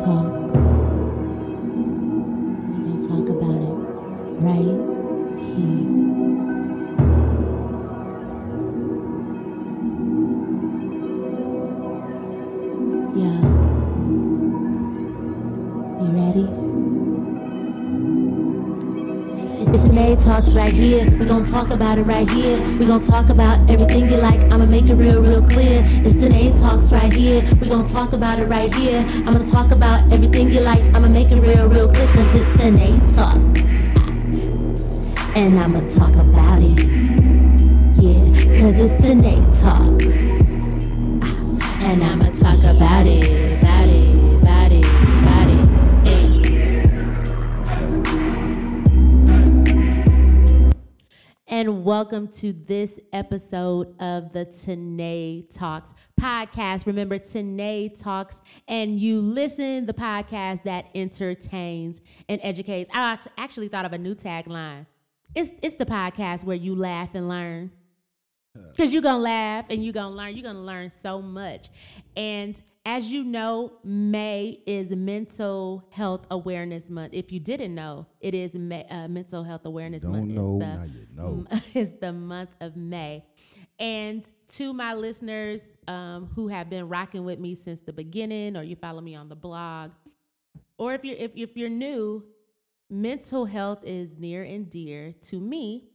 Talks. We gon' talk about it right here. We gon' talk about everything you like. I'ma make it real, real clear. It's Tanae Talks right here. We gon' talk about it right here. I'ma talk about everything you like. I'ma make it real, real clear. Cause it's Tanae Talks. And I'ma talk about it. Yeah, cause it's Tanae Talks. And I'ma talk about it, And welcome to this episode of the Tanae Talks podcast. Remember, Tanae Talks, and you listen the podcast that entertains and educates. I actually thought of a new tagline. It's it's the podcast where you laugh and learn. Because you're going to laugh and you're going to learn. You're going to learn so much. And as you know, May is Mental Health Awareness Month. If you didn't know, it is May, uh, Mental Health Awareness Don't Month. know, It's the, now you know. It's the month of May. And to my listeners um, who have been rocking with me since the beginning, or you follow me on the blog, or if you're if, if you're new, mental health is near and dear to me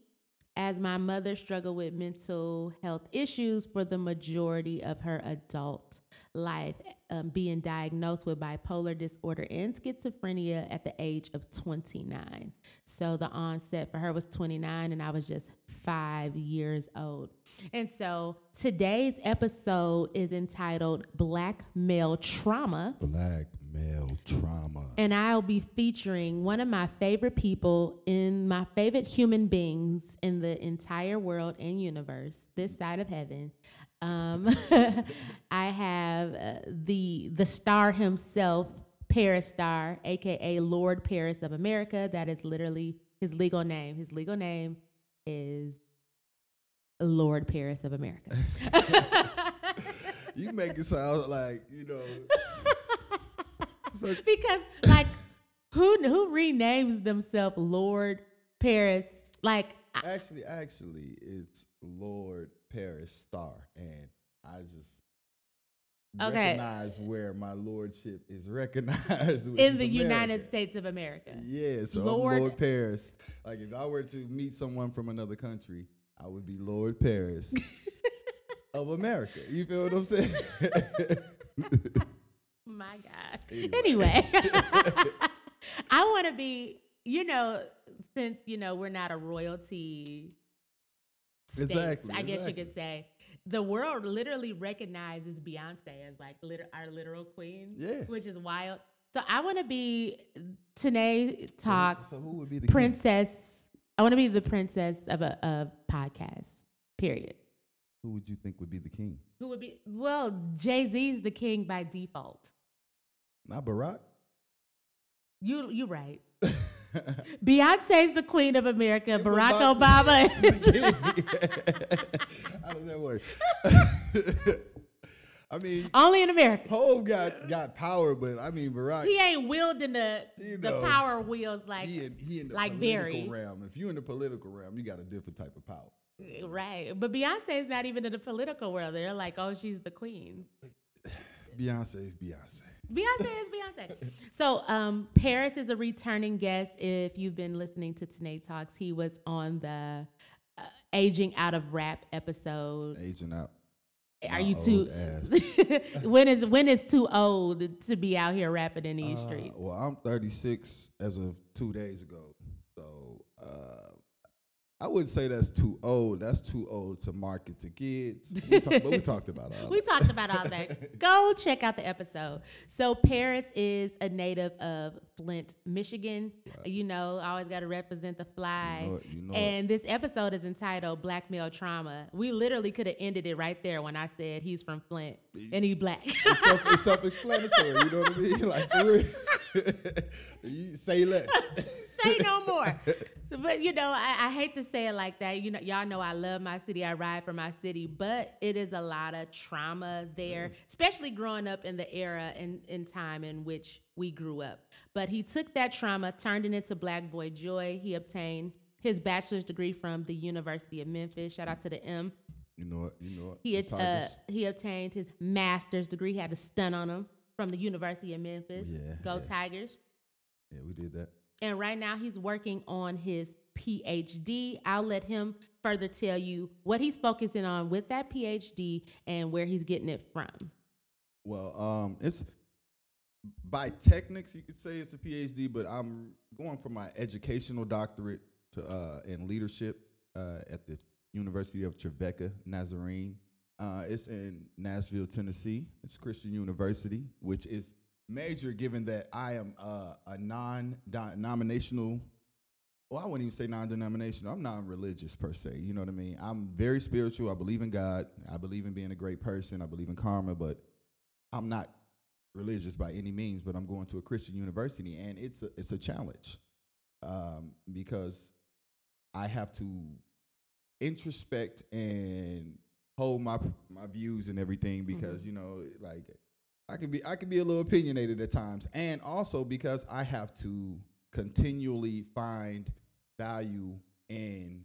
as my mother struggled with mental health issues for the majority of her adult life, um, being diagnosed with bipolar disorder and schizophrenia at the age of 29. So the onset for her was 29, and I was just five years old. And so today's episode is entitled Black Male Trauma. Black male trauma. And I'll be featuring one of my favorite people in my favorite human beings in the entire world and universe, this side of heaven. Um, I have uh, the the star himself, Paris Star, aka Lord Paris of America. That is literally his legal name. His legal name is Lord Paris of America. you make it sound like you know. So- because like who who renames themselves Lord Paris? Like actually, actually, it's Lord Paris Star, and I just Okay. recognize where my lordship is recognized in is the United States of America. Yeah, so Lord- Lord Paris. Like if I were to meet someone from another country, I would be Lord Paris of America. You feel what I'm saying? My God. Anyway. Anyway, I want to be. You know, since you know we're not a royalty. State, Exactly, I guess exactly. you could say the world literally recognizes Beyonce as like lit- our literal queen. Yeah. which is wild. So I want to be Tanae talks. So be the king? princess. I want to be the princess of a, a podcast. Period. Who would you think would be the king? Who would be? Well, Jay Z's the king by default. Not Barack. You you right. Beyonce's the queen of America. Barack Obama- is. How does that work? I mean, Only in America. Hove got got power, but I mean Barack. He ain't wielding the You the power wheels like he in, he in the like political Barry. realm. If you're in the political realm, you got a different type of power. right. But Beyonce is not even in the political world. They're like, oh, she's the queen. Beyonce is Beyonce. Beyonce is Beyonce. So um, Paris is a returning guest. If you've been listening to Tanae Talks, he was on the uh, aging out of rap episode. Aging out. Are my you too? when is when is too old to be out here rapping in these Uh, streets? well, I'm 36 as of two days ago. So uh, I wouldn't say that's too old. That's too old to market to kids. We talk, but we talked about all We that. talked about all that. Go check out the episode. So Paris is a native of Flint, Michigan. You know, I always got to represent the fly. You know it, you know it. and this episode is entitled Black Male Trauma. We literally could have ended it right there when I said he's from Flint and he black. It's, self, it's self-explanatory. You know what I mean? Like you say less. Say no more. But you know, I, I hate to say it like that. You know, y'all know I love my city. I ride for my city, but it is a lot of trauma there, especially growing up in the era and in time in which we grew up. But he took that trauma, turned it into Black Boy Joy. He obtained his bachelor's degree from the University of Memphis. Shout out to the M. You know what? You know what? He uh, he obtained his master's degree. He had a stun on him from the University of Memphis. Yeah, Go yeah. Tigers! yeah, we did that. And right now he's working on his PhD. I'll let him further tell you what he's focusing on with that PhD and where he's getting it from. Well, um, it's by techniques you could say it's a PhD, but I'm going for my educational doctorate to uh, in leadership uh, at the University of Trevecca Nazarene. Uh, it's in Nashville, Tennessee. It's Christian University, which is major given that I am uh, a non-denominational. Well, I wouldn't even say non-denominational. I'm non-religious per se. You know what I mean? I'm very spiritual. I believe in God. I believe in being a great person. I believe in karma, but I'm not religious by any means, but I'm going to a Christian university, and it's a it's a challenge um, because I have to introspect and hold my my views and everything because you know like I can be I can be a little opinionated at times, and also because I have to continually find value in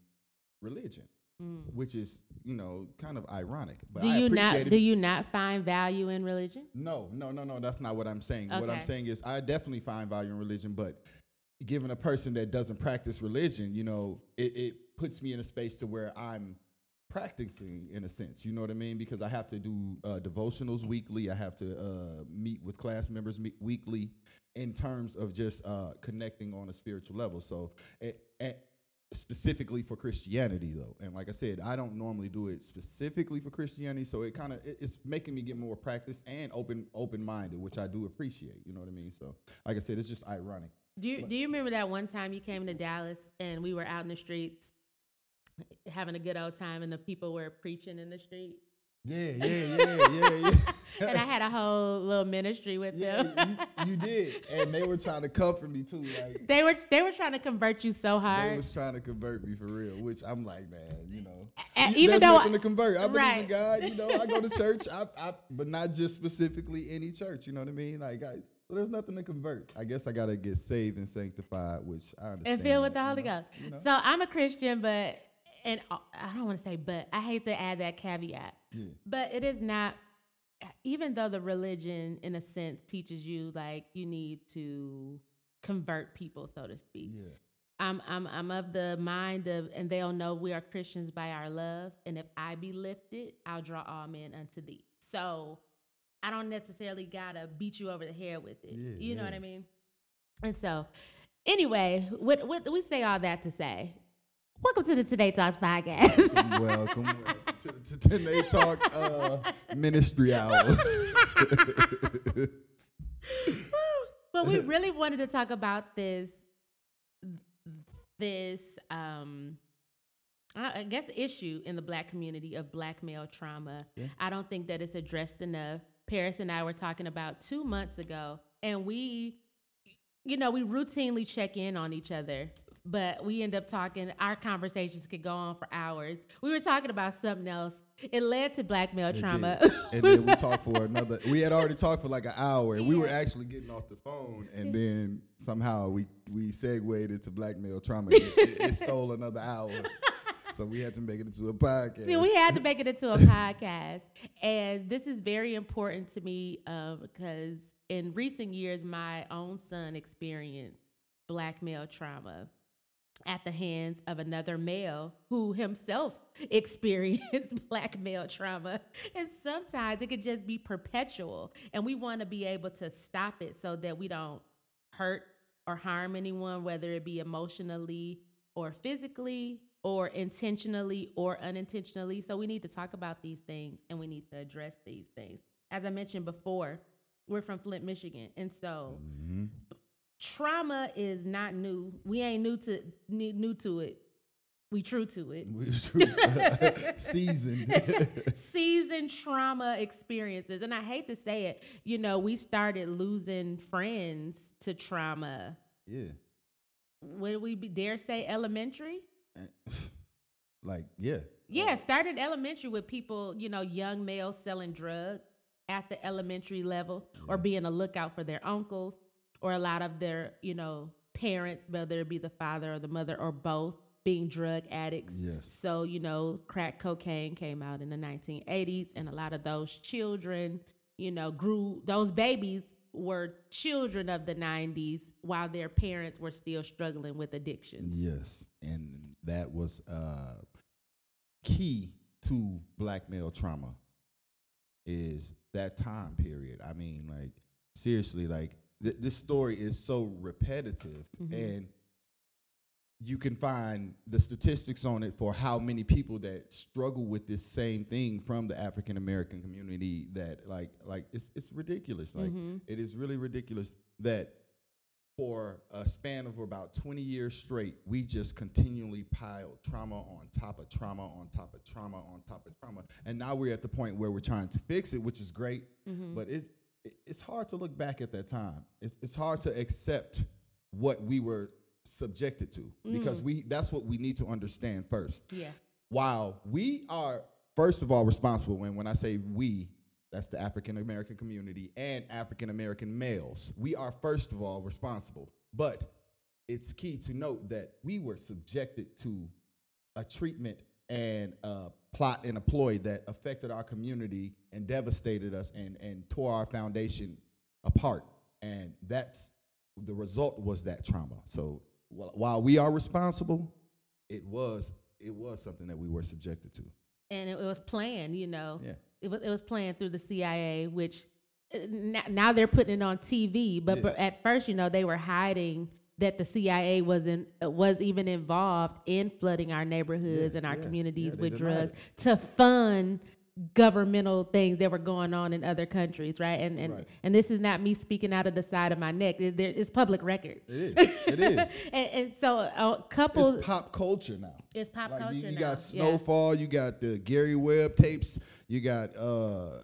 religion, mm. which is you know kind of ironic. But Do I you not it do you not find value in religion? no, no, no, no. That's not what I'm saying. What I'm saying is I definitely find value in religion, but given a person that doesn't practice religion, you know, it, it puts me in a space to where I'm practicing in a sense. You know what I mean? Because I have to do uh, devotionals weekly. I have to uh, meet with class members me- weekly in terms of just uh, connecting on a spiritual level. So, it, it, specifically for Christianity, though, and like I said, I don't normally do it specifically for Christianity. So it kind of it, it's making me get more practice and open open minded, which I do appreciate. You know what I mean? So, like I said, it's just ironic. Do you do you remember that one time you came to Dallas and we were out in the streets having a good old time and the people were preaching in the street? Yeah, yeah, yeah, yeah, yeah. and I had a whole little ministry with them. you, you did, and they were trying to comfort me too. Like they were they were trying to convert you so hard. they was trying to convert me for real, which I'm like, man, you know, And you- even there's though nothing to convert. I believe in. God. You know, I go to church, I, I, but not just specifically any church. You know what I mean? Like, I, so there's nothing to convert. I guess I gotta get saved and sanctified, which I understand. and filled with the Holy you know? Ghost. You know? So I'm a Christian, but and uh, I don't want to say but. I hate to add that caveat. yeah, But it is not even though the religion in a sense teaches you like you need to convert people so to speak. yeah. I'm I'm I'm of the mind of and they'll know we are Christians by our love and if I be lifted, I'll draw all men unto thee. So I don't necessarily gotta beat you over the head with it. Yeah, you know what. I mean? And so anyway, what what we say all that to say. Welcome to the Tanae Talks podcast. welcome, welcome to the to Tanae Talk uh, Ministry Hour. but we really wanted to talk about this this um I guess issue in the black community of black male trauma. Yeah. I don't think that it's addressed enough. Paris and I were talking about 2 months ago and we you know, we routinely check in on each other, but we end up talking our conversations could go on for hours. We were talking about something else. It led to black male It trauma. and then we talked for another. We had already talked for like an hour, and we were actually getting off the phone, and then somehow we we segued into black male trauma. It, it- it stole another hour, so we had to make it into a podcast. See, we had to make it into a podcast. And this is very important to me uh, because in recent years, my own son experienced black male trauma at the hands of another male who himself experienced black male trauma. And sometimes it could just be perpetual. And we want to be able to stop it so that we don't hurt or harm anyone, whether it be emotionally or physically or intentionally or unintentionally. So we need to talk about these things and we need to address these things. As I mentioned before, we're from Flint, Michigan. And so Mhm. Trauma is not new. We ain't new to new to it. We true to it. We seasoned. seasoned trauma experiences. And I hate to say it, you know, we started losing friends to trauma yeah, would we be, dare say elementary? Like, yeah. Yeah, started elementary with people, you know, young males selling drugs at the elementary level or being a lookout for their uncles or a lot of their, you know, parents, whether it be the father or the mother or both, being drug addicts. Yes. So, you know, crack cocaine came out in the 1980s, and a lot of those children, you know, grew, those babies were children of the 90s while their parents were still struggling with addictions. Yes, and that was uh, key to black male trauma. Is that time period? I mean, like seriously, like th- this story is so repetitive, Mhm. and you can find the statistics on it for how many people that struggle with this same thing from the African American community. That like, like it's it's ridiculous. Like Mhm. it is really ridiculous that for a span of about 20 years straight, we just continually piled trauma on top of trauma on top of trauma on top of trauma. And now we're at the point where we're trying to fix it, which is great, Mhm. but it it's hard to look back at that time. It's it's hard to accept what we were subjected to because Mm. we that's what we need to understand first yeah. while we are first of all responsible when when I say we that's the African American community and African American males we are first of all responsible but it's key to note that we were subjected to a treatment and a plot and a ploy that affected our community and devastated us and and tore our foundation apart and that's the result was that trauma so while we are responsible it was it was something that we were subjected to. and it, it was planned. You know, Yeah. it was it was planned through the CIA, which uh, now, now they're putting it on TV. But, Yeah. but at first, you know, they were hiding that the CIA wasn't uh, was even involved in flooding our neighborhoods Yeah, and our yeah, communities with drugs to fund governmental things that were going on in other countries, right? And and Right. and this is not me speaking out of the side of my neck. It, there, it's public record. It is. It is. and, and so a couple, it's pop culture now. it's pop like culture you, you got yeah. Snowfall, you got the Gary Webb tapes, you got uh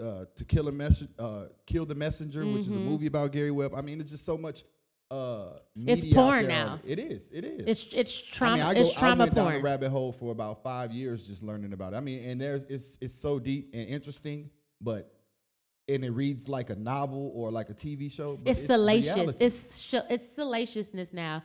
uh To Kill a Mess uh Kill the Messenger, which is a Mhm. movie about Gary Webb. I mean, it's just so much uh It's porn now. it. Is. It is. It's it's I trauma. mean, I go, it's trauma I went down porn. the rabbit hole for about five years just learning about it. I mean, and there's it's it's so deep and interesting, but and it reads like a novel or like a TV show. But it's, salacious. reality. It's sh- it's salaciousness now.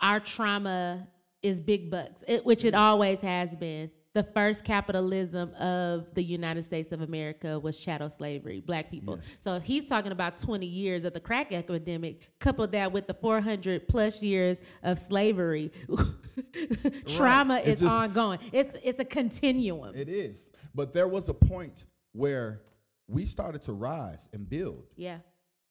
Our trauma is big bucks, it, which Mm-hmm. it always has been. The first capitalism of the United States of America was chattel slavery, black people. Yes. So he's talking about 20 years of the crack epidemic, coupled that with the 400 plus years of slavery. trauma It's is just- ongoing. It's it's a continuum. It is. But there was a point where we started to rise and build. yeah.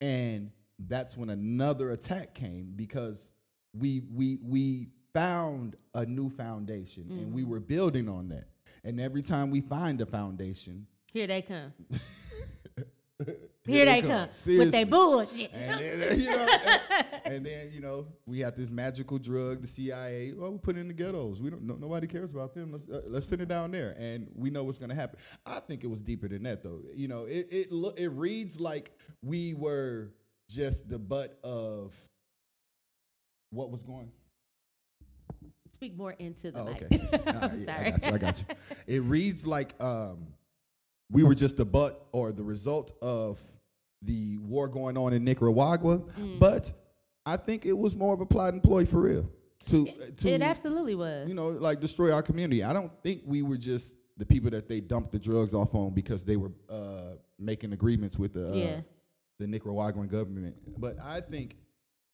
And that's when another attack came because we we we found a new foundation and we Mhm. were building on that. And every time we find a foundation, Here they come. here, Here, they, come, with Seriously. their bullshit. And then, you know, and, and then you know we have this magical drug, the CIA. Well, we put it in the ghettos. We don't. No, nobody cares about them. Let's uh, let's send it down there, and we know what's going to happen. I think it was deeper than that, though. You know, it it lo- it reads like we were just the butt of what was going. Speak more into the Oh, mic. okay. Yeah, sorry. I got you. I got you. It reads like um, we were just the butt or the result of the war going on in Nicaragua, Mm. but I think it was more of a plot and ploy for real to to it absolutely was. you know like destroy our community. I don't think we were just the people that they dumped the drugs off on because they were uh, making agreements with the uh, Yeah. the Nicaraguan government, but I think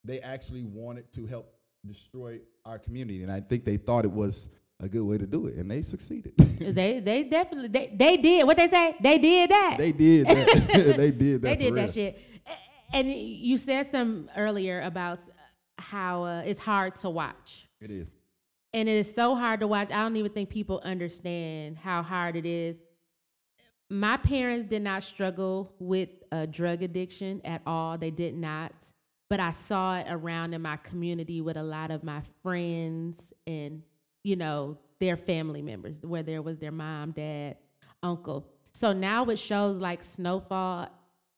they actually wanted to help destroy our community, and I think they thought it was a good way to do it, and they succeeded. they they definitely they, they did what they say. They did that. they did that. they did that. they did for that shit. And you said some earlier about how uh, it's hard to watch. It is. and it is so hard to watch. I don't even think people understand how hard it is. My parents did not struggle with uh, drug addiction at all. They did not. But I saw it around in my community with a lot of my friends and, you know, their family members, where there was their mom, dad, uncle. So now with shows like Snowfall,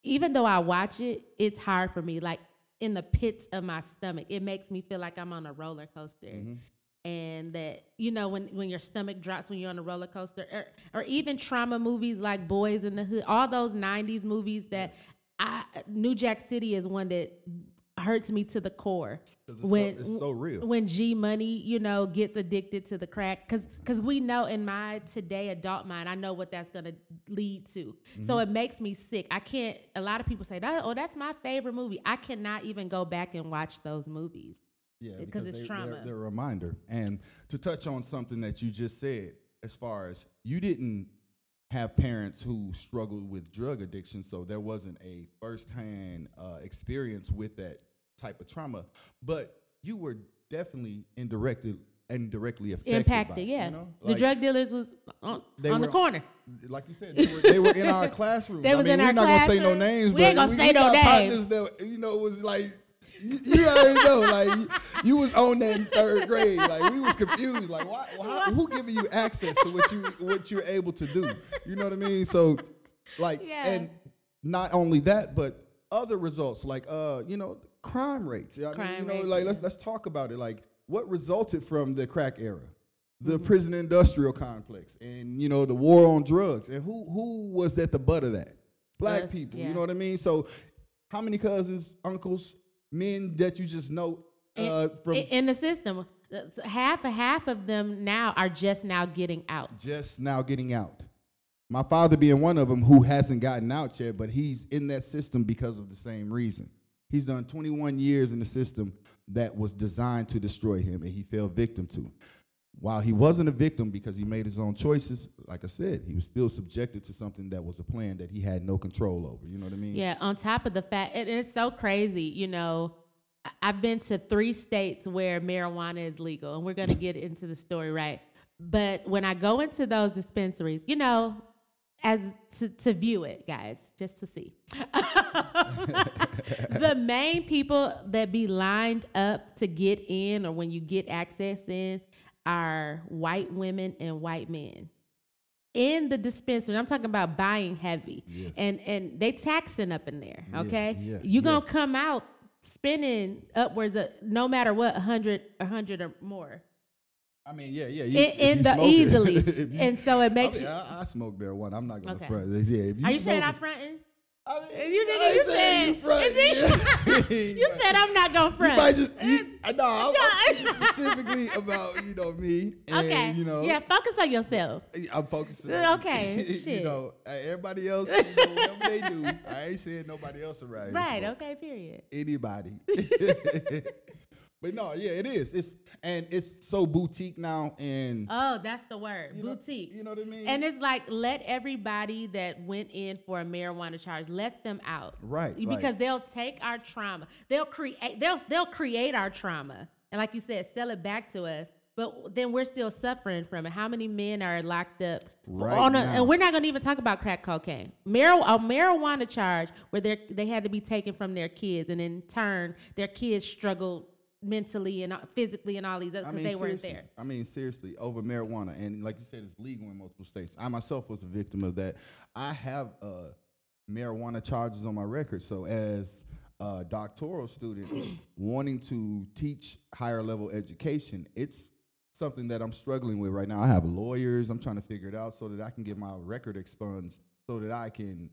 even though I watch it, it's hard for me. Like in the pits of my stomach. It makes me feel like I'm on a roller coaster. Mhm. And that you know when when your stomach drops when you're on a roller coaster, or, or even trauma movies like Boys in the Hood, all those '90s movies that I New Jack City is one that hurts me to the core. it's, when so, it's so real. when G Money, you know, gets addicted to the crack, because because we know in my today adult mind, I know what that's gonna lead to. So Mm-hmm. it makes me sick. I can't. A lot of people say, that, "Oh, that's my favorite movie." I cannot even go back and watch those movies. Yeah, because it's they, trauma. They're, they're a reminder. And to touch on something that you just said, as far as you didn't have parents who struggled with drug addiction, so there wasn't a firsthand uh, experience with that type of trauma, but you were definitely indirectly indirectly affected. Impacted, it, yeah. You know? the Like, drug dealers was on, They on the corner. like you said, they were, they were in our classroom. They I was mean, in we're our not gonna say no names, We but ain't gonna we, say we no got names. partners that you know was like. You, you already know, like you, you was on that in third grade. Like we was confused. Like, why, why, who giving you access to what you what you're able to do? You know what I mean? So, like, Yeah. and not only that, but other results, like, uh, you know, crime rates. I mean, you know, rates, like let's let's talk about it. Like, what resulted from the crack era? the Mm-hmm. prison industrial complex and you know the war on drugs and who who was at the butt of that black Us, people yeah. you know what i mean so how many cousins uncles men that you just know uh, from in the system. Half half of them now are just now getting out. just now getting out my father being one of them who hasn't gotten out yet but he's in that system because of the same reason he's done 21 years in the system that was designed to destroy him and he fell victim to while he wasn't a victim because he made his own choices, like I said, he was still subjected to something that was a plan that he had no control over. You know what I mean? Yeah, on top of the fact, it's so crazy, you know. I've been to three states where marijuana is legal, and we're going to get into the story, right? But when I go into those dispensaries, you know, as to, to view it, guys, just to see. the main people that be lined up to get in or when you get access in are white women and white men in the dispensary. I'm talking about buying heavy, Yes. and and they taxing up in there. Okay, yeah, you yeah. gonna come out spending upwards of no matter what, a hundred, a hundred or more I mean, yeah, yeah. You, in, in you the smoke it- easily, you- and so it I, makes mean, you. I, I smoke marijuana. I'm not gonna Okay. front. Yeah, if you Are you saying I'm fronting? I mean, You I ain't You said. you front. yeah. you said I'm not gonna You front. might just, you, I know. I'm, I'm specifically about you know me. And, okay. You know. yeah, focus on yourself. I'm focusing. Okay, shit. you shit. know, uh, everybody else, you know, whatever they do. I ain't saying nobody else around. Right. Okay. Period. Anybody. But no, yeah, it is. It's and it's so boutique now, and Oh, that's the word. you know- Boutique. you know what I mean? And it's like let everybody that went in for a marijuana charge let them out, Right, Because like- they'll take our trauma, they'll create, they'll they'll create our trauma, and like you said, sell it back to us. But then we're still suffering from it. How many men are locked up Right on a, now. and we're not going to even talk about crack cocaine, Mar- a marijuana charge where they they had to be taken from their kids, and in turn, their kids struggled mentally and uh, physically and all these other I because mean, they weren't there. I mean, seriously, over marijuana, and like you said, it's legal in multiple states. I myself was a victim of that. I have uh, marijuana charges on my record, so as a doctoral student wanting to teach higher level education, it's something that I'm struggling with right now. I have lawyers. I'm trying to figure it out so that I can get my record expunged, so that I can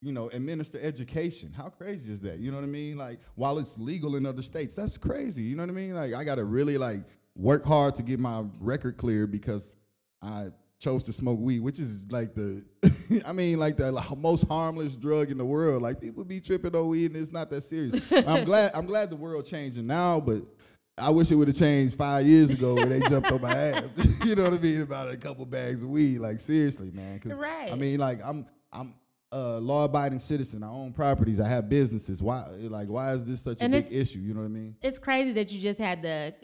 you know, administer education. How crazy is that? You know what I mean? Like, while it's legal in other states, that's crazy. You know what I mean? Like, I gotta really like work hard to get my record clear because I chose to smoke weed, which is like the, I mean, like the most harmless drug in the world. Like, people be tripping on weed, and it's not that serious. I'm glad, I'm glad the world changing now, but. I wish it would have changed five years ago when they jumped on my ass. you know what I mean? About a couple bags of weed. Like seriously, man. 'Cause, I Right. mean, like I'm I'm a law-abiding citizen. I own properties. I have businesses. Why like why is this such And a big issue? You know what I mean? it's crazy that you just had to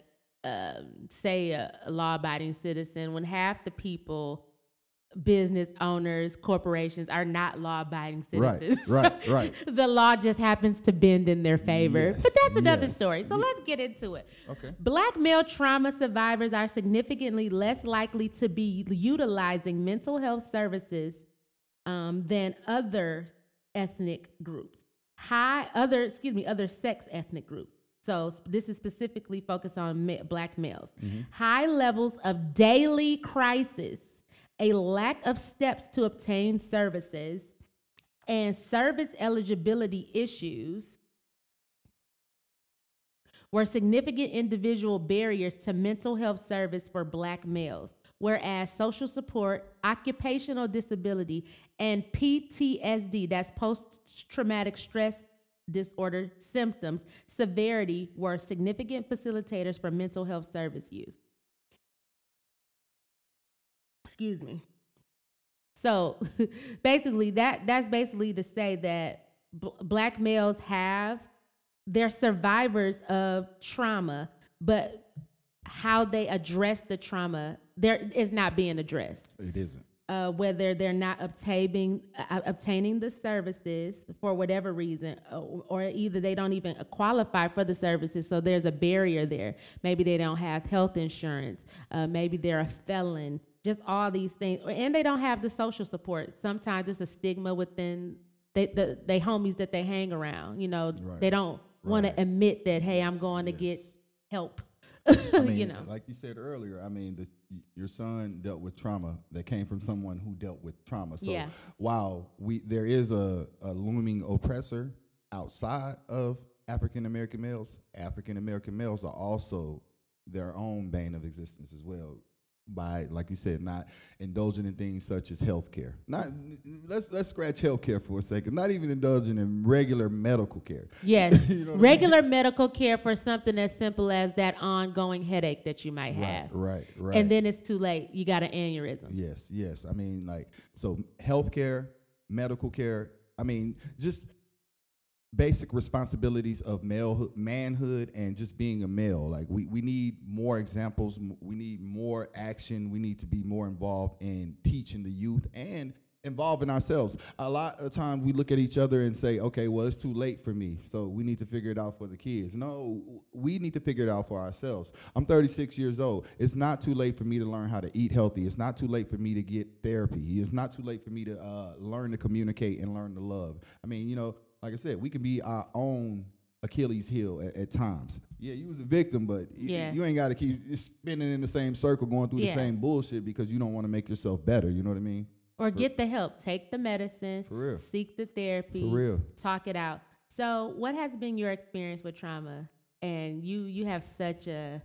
um, say a, a law-abiding citizen when half the people, business owners, corporations are not law-abiding citizens. right, right. right. the law just happens to bend in their favor. Yes, but that's another yes. story. So let's get into it. Okay. Black male trauma survivors are significantly less likely to be utilizing mental health services um, than other ethnic groups. high other excuse me other sex ethnic groups. So this is specifically focused on ma- black males. High levels of daily crisis, a lack of steps to obtain services, and service eligibility issues were significant individual barriers to mental health service for black males, whereas social support, occupational disability, and PTSD, that's post traumatic stress disorder symptoms, severity were significant facilitators for mental health service use. Excuse me. So basically, that that's basically to say that bl- black males have they're survivors of trauma, but how they address the trauma there is not being addressed. It isn't. Uh, whether they're not obtaining uh, obtaining the services for whatever reason, uh, or either they don't even qualify for the services, so there's a barrier there. Maybe they don't have health insurance. Uh, maybe they're a felon. Just all these things, and they don't have the social support. Sometimes it's a stigma within they the they homies that they hang around. You know, Right. they don't want Right. to admit that hey, I'm going to get help. I mean, you know, like you said earlier, I mean, the, your son dealt with trauma that came from someone who dealt with trauma. So Yeah. while we there is a, a looming oppressor outside of African American males, African American males are also their own bane of existence as well. By like you said, not indulging in things such as healthcare. Not let's let's scratch healthcare for a second. Not even indulging in regular medical care. Yes. You know what I mean? Regular medical care for something as simple as that ongoing headache that you might have. Right, right, right. And then it's too late. You got an aneurysm. Yes, yes. I mean, like, so healthcare, medical care. I mean, just basic responsibilities of male manhood and just being a male. Like, we, we need more examples. We need more action. We need to be more involved in teaching the youth and involving ourselves. A lot of times we look at each other and say, okay, well, it's too late for me. So we need to figure it out for the kids. No, we need to figure it out for ourselves. I'm 36 years old. It's not too late for me to learn how to eat healthy. It's not too late for me to get therapy. It's not too late for me to uh, learn to communicate and learn to love. I mean, you know, like I said, we can be our own Achilles heel at, at times. Yeah, you was a victim, but Yeah. you ain't got to keep spinning in the same circle, going through Yeah. the same bullshit because you don't want to make yourself better. You know what I mean? Or get the help. Take the medicine. For real. Seek the therapy. For real. Talk it out. So, what has been your experience with trauma? And you you have such a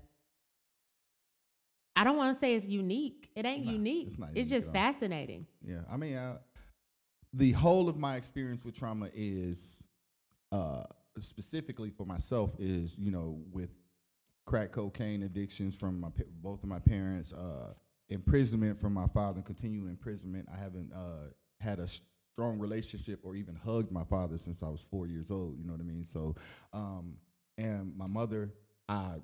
I don't want to say it's unique. It ain't Nah, unique. it's not it's unique just fascinating. Yeah, I mean, uh, the whole of my experience with trauma is, uh, specifically for myself, is you know with crack cocaine addictions from my both of my parents, uh, imprisonment from my father, and continuing imprisonment. I haven't uh, had a strong relationship or even hugged my father since I was four years old. You know what I mean? So, um, and my mother, I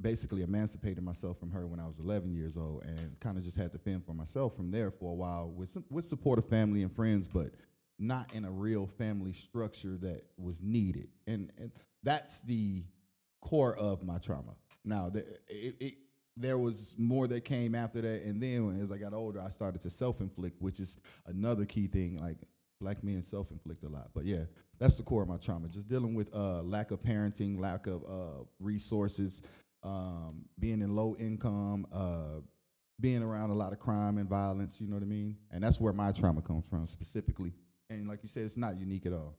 basically emancipated myself from her when I was 11 years old, and kind of just had to fend for myself from there for a while with some, with support of family and friends, but not in a real family structure that was needed. And, and that's the core of my trauma. Now, the, it, it, there was more that came after that, and then as I got older, I started to self-inflict, which is another key thing. Like black men self-inflict a lot, but yeah, that's the core of my trauma. Just dealing with uh, lack of parenting, lack of uh, resources, um, being in low income, uh, being around a lot of crime and violence. You know what I mean? And that's where my trauma comes from specifically. And like you said, it's not unique at all.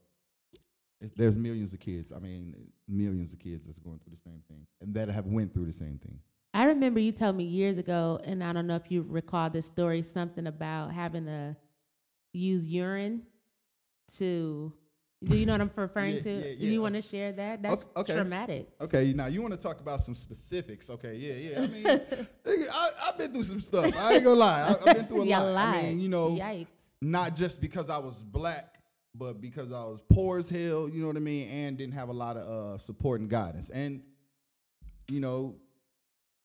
It, there's millions of kids. I mean, millions of kids that's going through the same thing, and that have went through the same thing. I remember you told me years ago, and I don't know if you recall this story, something about having to use urine to. Do you know what I'm referring Yeah, to? yeah, Do yeah. you want to share that? That's okay. traumatic. Okay, now you want to talk about some specifics? Okay, yeah, yeah. I mean, I, I've been through some stuff. I ain't gonna lie. I, I've been through a lot. I mean, you know, Yikes. not just because I was black, but because I was poor as hell, you know what I mean, and didn't have a lot of uh, support and guidance. And, you know,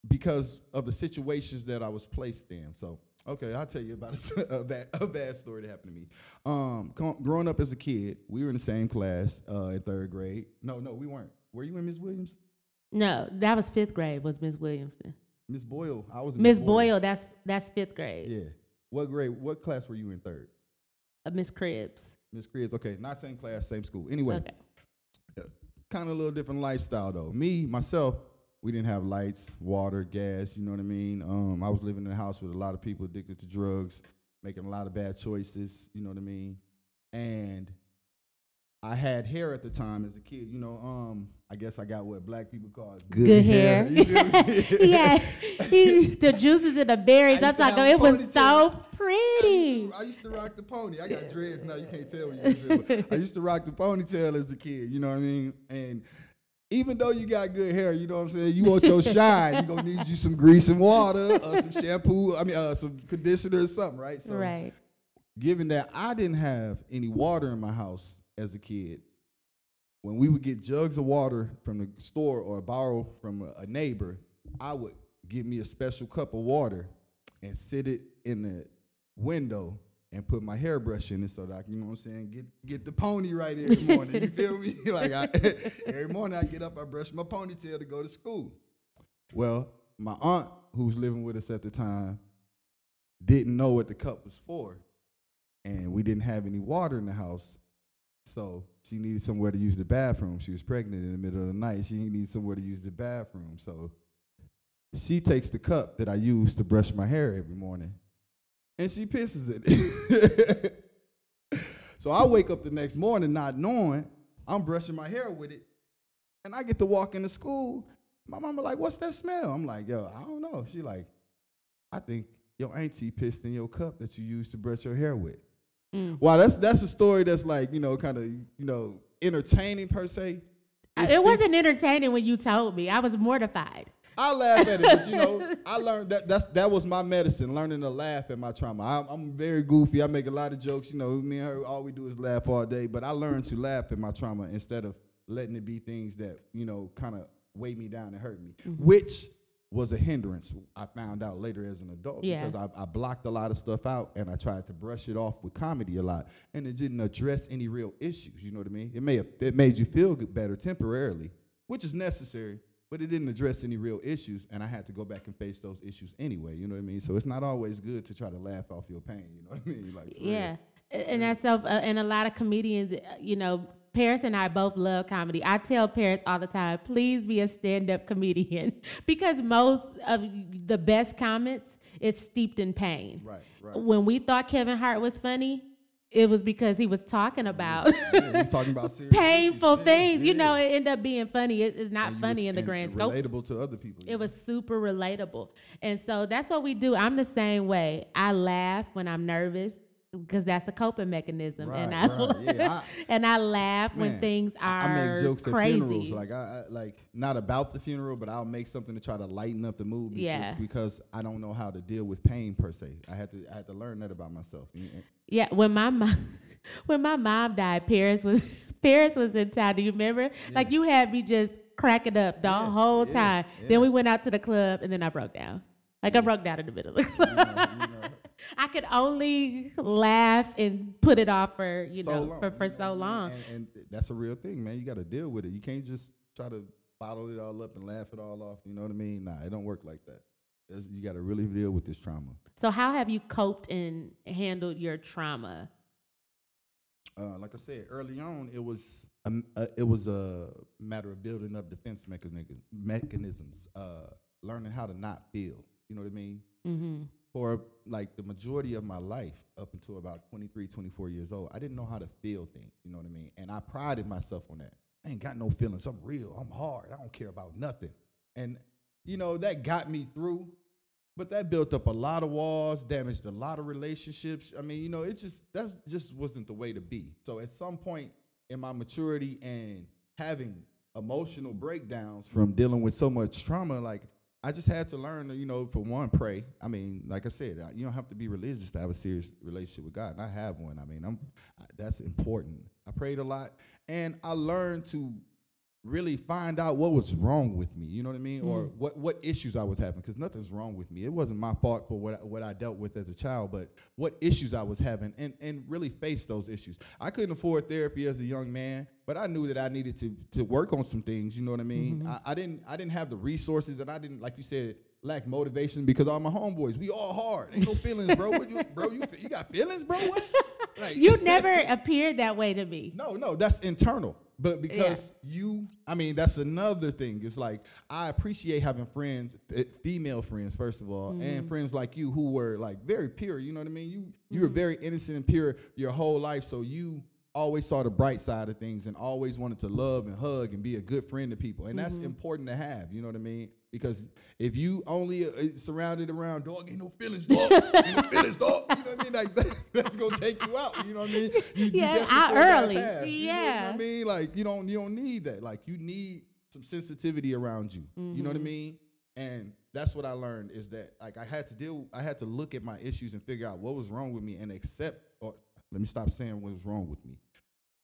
because of the situations that I was placed in. So, okay, I'll tell you about a, a, bad, a bad story that happened to me. Um, com- growing up as a kid, we were in the same class uh, in third grade. No, no, we weren't. Were you in Miss Williams? No, that was fifth grade. Was Miss Williamson? Miss Boyle. I was in Miss Boyle. That's that's fifth grade. Yeah. What grade? What class were you in third? Uh, Miss Cribs. Miss Cribbs. Okay, not same class, same school. Anyway, Okay. kind of a little different lifestyle though. Me myself, we didn't have lights, water, gas. You know what I mean? Um, I was living in a house with a lot of people addicted to drugs, making a lot of bad choices. You know what I mean? And I had hair at the time as a kid. You know, um, I guess I got what black people call good, Good hair. Me? yeah, he, the juices and the berries. I to talking. have It was so I used, pretty. to, I used to rock the pony. I got dreads now. You can't tell me. you I used to rock the ponytail as a kid. You know what I mean? And even though you got good hair, you know what I'm saying. You want your shine. You gonna need you some grease and water, uh, some shampoo. I mean, uh, some conditioner or something, right? So, right. given that I didn't have any water in my house as a kid, when we would get jugs of water from the store or borrow from a, a neighbor, I would give me a special cup of water and sit it in the window and put my hairbrush in it so that I can, you know what I'm saying, get get the pony right every morning. you feel me? like I, every morning I get up, I brush my ponytail to go to school. Well, my aunt, who was living with us at the time, didn't know what the cup was for. And we didn't have any water in the house. So she needed somewhere to use the bathroom. She was pregnant in the middle of the night. She needed somewhere to use the bathroom. So she takes the cup that I use to brush my hair every morning and she pisses it. so I wake up the next morning not knowing I'm brushing my hair with it. And I get to walk into school. My mama like, what's that smell? I'm like, yo, I don't know. She like, I think your auntie pissed in your cup that you used to brush your hair with. Mm. Wow, that's that's a story that's like, you know, kind of, you know, entertaining per se. It, wasn't entertaining when you told me. I was mortified. I laugh at it, but you know, I learned that that's that was my medicine, learning to laugh at my trauma. I'm, I'm very goofy. I make a lot of jokes. You know, me and her, all we do is laugh all day. But I learned to laugh at my trauma instead of letting it be things that you know kind of weigh me down and hurt me, Mm-hmm. which was a hindrance. I found out later as an adult Yeah. because I, I blocked a lot of stuff out and I tried to brush it off with comedy a lot, and it didn't address any real issues. You know what I mean? It may have it made you feel good, better temporarily, which is necessary but it didn't address any real issues, and I had to go back and face those issues anyway. You know what I mean? So it's not always good to try to laugh off your pain. You know what I mean? Like, for real. Yeah, and that's so. Uh, and a lot of comedians, uh, you know, Paris and I both love comedy. I tell Paris all the time, please be a stand-up comedian, because most of the best comments is steeped in pain. Right, right. When we thought Kevin Hart was funny, it was because he was talking about yeah, talking about serious painful issues. Yeah, things. You know, it ended up being funny. It- it's not funny in the and grand scope. Relatable to other people. It was super relatable. And so that's what we do. I'm the same way. I laugh when I'm nervous because that's a coping mechanism. and I right. Yeah, I- and I laugh when things are I make jokes crazy. at funerals, like I, I like not about the funeral, but I'll make something to try to lighten up the mood. Yeah. Just because I don't know how to deal with pain per se. I had to I had to learn that about myself. And- and- yeah, when my mom when my mom died, Paris was Paris was in town. Do you remember? Like you had me just cracking up the Yeah, whole time. yeah. Then we went out to the club and then I broke down. Like I broke down in the middle of the club. you know, you know, I could only laugh and put it off for you so know long, for, you for know so long. And, and that's a real thing, man. You got to deal with it. You can't just try to bottle it all up and laugh it all off. You know what I mean? Nah, it don't work like that. You got to really deal with this trauma. So how have you coped and handled your trauma? Uh, like I said early on, it was a, m- uh, it was a matter of building up defense mechanism, mechanisms, uh, learning how to not feel. You know what I mean? Mm-hmm. For like the majority of my life, up until about 23, 24 years old, I didn't know how to feel things. You know what I mean? And I prided myself on that. I ain't got no feelings. I'm real. I'm hard. I don't care about nothing. And you know that got me through. But that built up a lot of walls, damaged a lot of relationships. I mean, you know, it just that just wasn't the way to be. So at some point in my maturity and having emotional breakdowns from dealing with so much trauma, like I just had to learn, you know, for one, pray. I mean, like I said, you don't have to be religious to have a serious relationship with God, and I have one. I mean, I'm that's important. I prayed a lot, and I learned to really find out what was wrong with me. You know what I mean, or Mm. what what issues I was having, because nothing's wrong with me. It wasn't my fault for what I, what I dealt with as a child, but what issues I was having, and and really face those issues. I couldn't afford therapy as a young man, but I knew that I needed to to work on some things. You know what I mean? I, I didn't I didn't have the resources, and I didn't like you said lack motivation because all my homeboys we all hard. Ain't no feelings, bro. What you bro? You you got feelings, bro? What? Like, You never appeared that way to me. no, no, that's internal. But because you, I mean, that's another thing. It's like I appreciate having friends, f- female friends, first of all, Mm-hmm. and friends like you who were like very pure. You know what I mean? You you were Mm-hmm. very innocent and pure your whole life, so you always saw the bright side of things and always wanted to love and hug and be a good friend to people, and that's Mm-hmm. important to have. You know what I mean? Because if you only uh, surrounded around dog, ain't no feelings, dog, ain't no feelings, dog. You know what I mean? Like that, that's gonna take you out. You know what I mean? You, you Yeah, definitely out early. path, you know what Yeah. I mean? Like you don't you don't need that. Like you need some sensitivity around you. You know what I Mm-hmm. mean? And that's what I learned is that like I had to deal I had to look at my issues and figure out what was wrong with me and accept or let me stop saying what was wrong with me.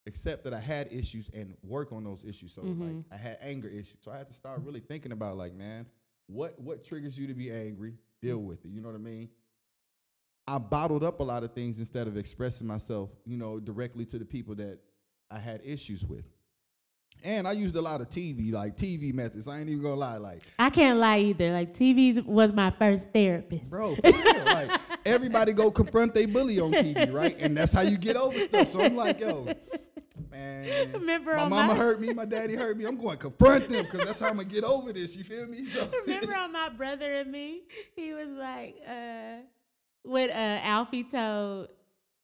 Accept that I had issues and work on those issues. So Mm-hmm. like I had anger issues. So I had to start really thinking about like, man, what what triggers you to be angry? Deal with it. You know what I mean? I bottled up a lot of things instead of expressing myself, you know, directly to the people that I had issues with. And I used a lot of TV, like TV methods. I ain't even gonna lie, like, I can't lie either. Like TV was my first therapist. bro, real, like everybody go confront their bully on TV, right? And that's how you get over stuff. So I'm like, yo, man, Remember my mama my- hurt me, my daddy hurt me. I'm going to confront them because that's how I'm gonna get over this. You feel me? So Remember on my brother and me, he was like, uh, when uh, Alfie told,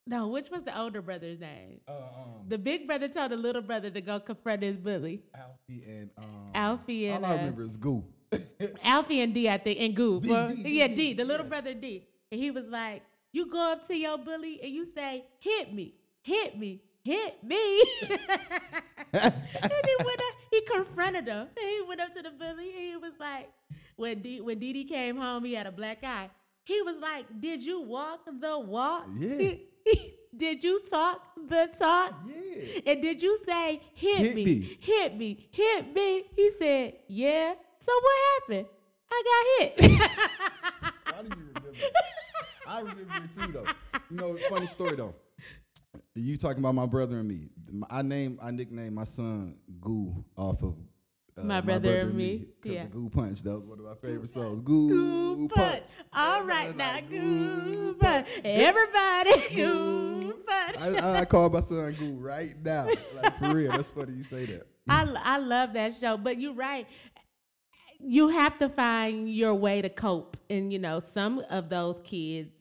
no, which was the older brother's name? uh, um, The big brother told the little brother to go confront his bully. Alfie and um, Alfie and all I uh, remember is Goo. Alfie and D, I think, and Goop. D, or- D, D, yeah, D, D, the little yeah. brother D. And he was like, You go up to your bully and you say, Hit me, hit me, hit me. and he went up, he confronted him. And he went up to the bully he was like, When D when Dee Dee came home, he had a black eye. He was like, Did you walk the walk? Yeah. Did you talk the talk? yeah. And did you say, hit, Hit me, me. hit me, hit me? He said, yeah. So what happened? I got hit. Why do you remember? I remember it too, though. You know, funny story though. You talking about my brother and me? I name, I nicknamed my son Goo off of uh, My Brother and me. yeah. the Goo Punch. That was one of my favorite songs. Goo, Goo punch. All Everybody right now, like, goo punch. Everybody, goo punch. I, I, I call my son Goo right now. Like for real. That's funny you say that. I, I love that show, but you're right. You have to find your way to cope. And, you know, some of those kids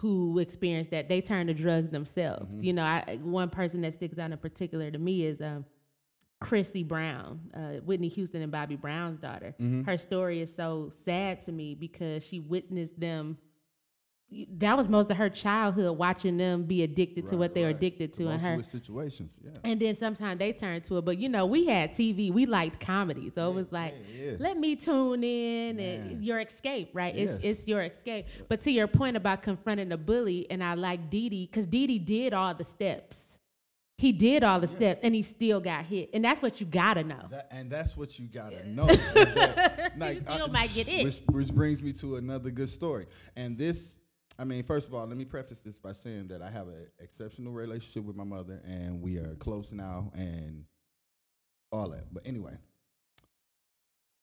who experienced that, they turn to drugs themselves. Mm-hmm. You know, I, one person that sticks out in particular to me is um, Chrissy Brown, uh, Whitney Houston and Bobby Brown's daughter. Mm-hmm. Her story is so sad to me because she witnessed them. That was most of her childhood, watching them be addicted to what they were addicted to, and her situations. Yeah. and then sometimes they turn to it. But you know, we had TV. We liked comedy, so it was like, yeah, yeah. let me tune in Man. and your escape, right? Yes. It's it's your escape. But to your point about confronting a bully, and I like Dee Dee because Dee Dee did all the steps. He did all the steps, and he still got hit. And that's what you gotta know. That, and that's what you gotta know. that, You still uh, might get. Which, which brings me to another good story. And this, I mean, first of all, let me preface this by saying that I have an exceptional relationship with my mother, and we are close now, and all that. But anyway,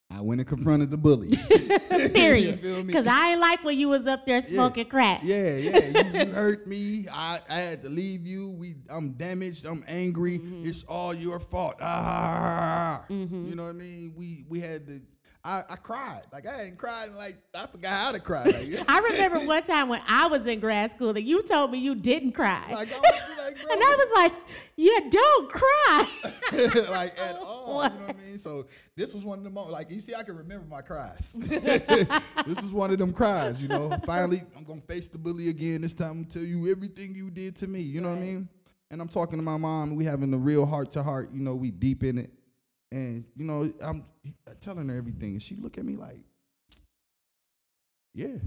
I went and confronted the bully. Period. Because I ain't like when you was up there smoking crack. Yeah, yeah. You, hurt me. I, I had to leave you. We I'm damaged. I'm angry. Mm-hmm. It's all your fault. Ah, you know what I mean? We we had to. I, I cried. Like I hadn't cried like I forgot how to cry. Like, I remember one time when I was in grad school that you told me you didn't cry. like I was like, and I was like, yeah, don't cry. like at all. You know what I mean? So this was one of the moments. Like you see, I can remember my cries. this is one of them cries. You know, finally I'm gonna face the bully again. This time I'm tell you everything you did to me. You know what I mean? And I'm talking to my mom. We having a real heart to heart. You know, we deep in it. And you know, I'm telling her everything, and she look at me like, "Yeah,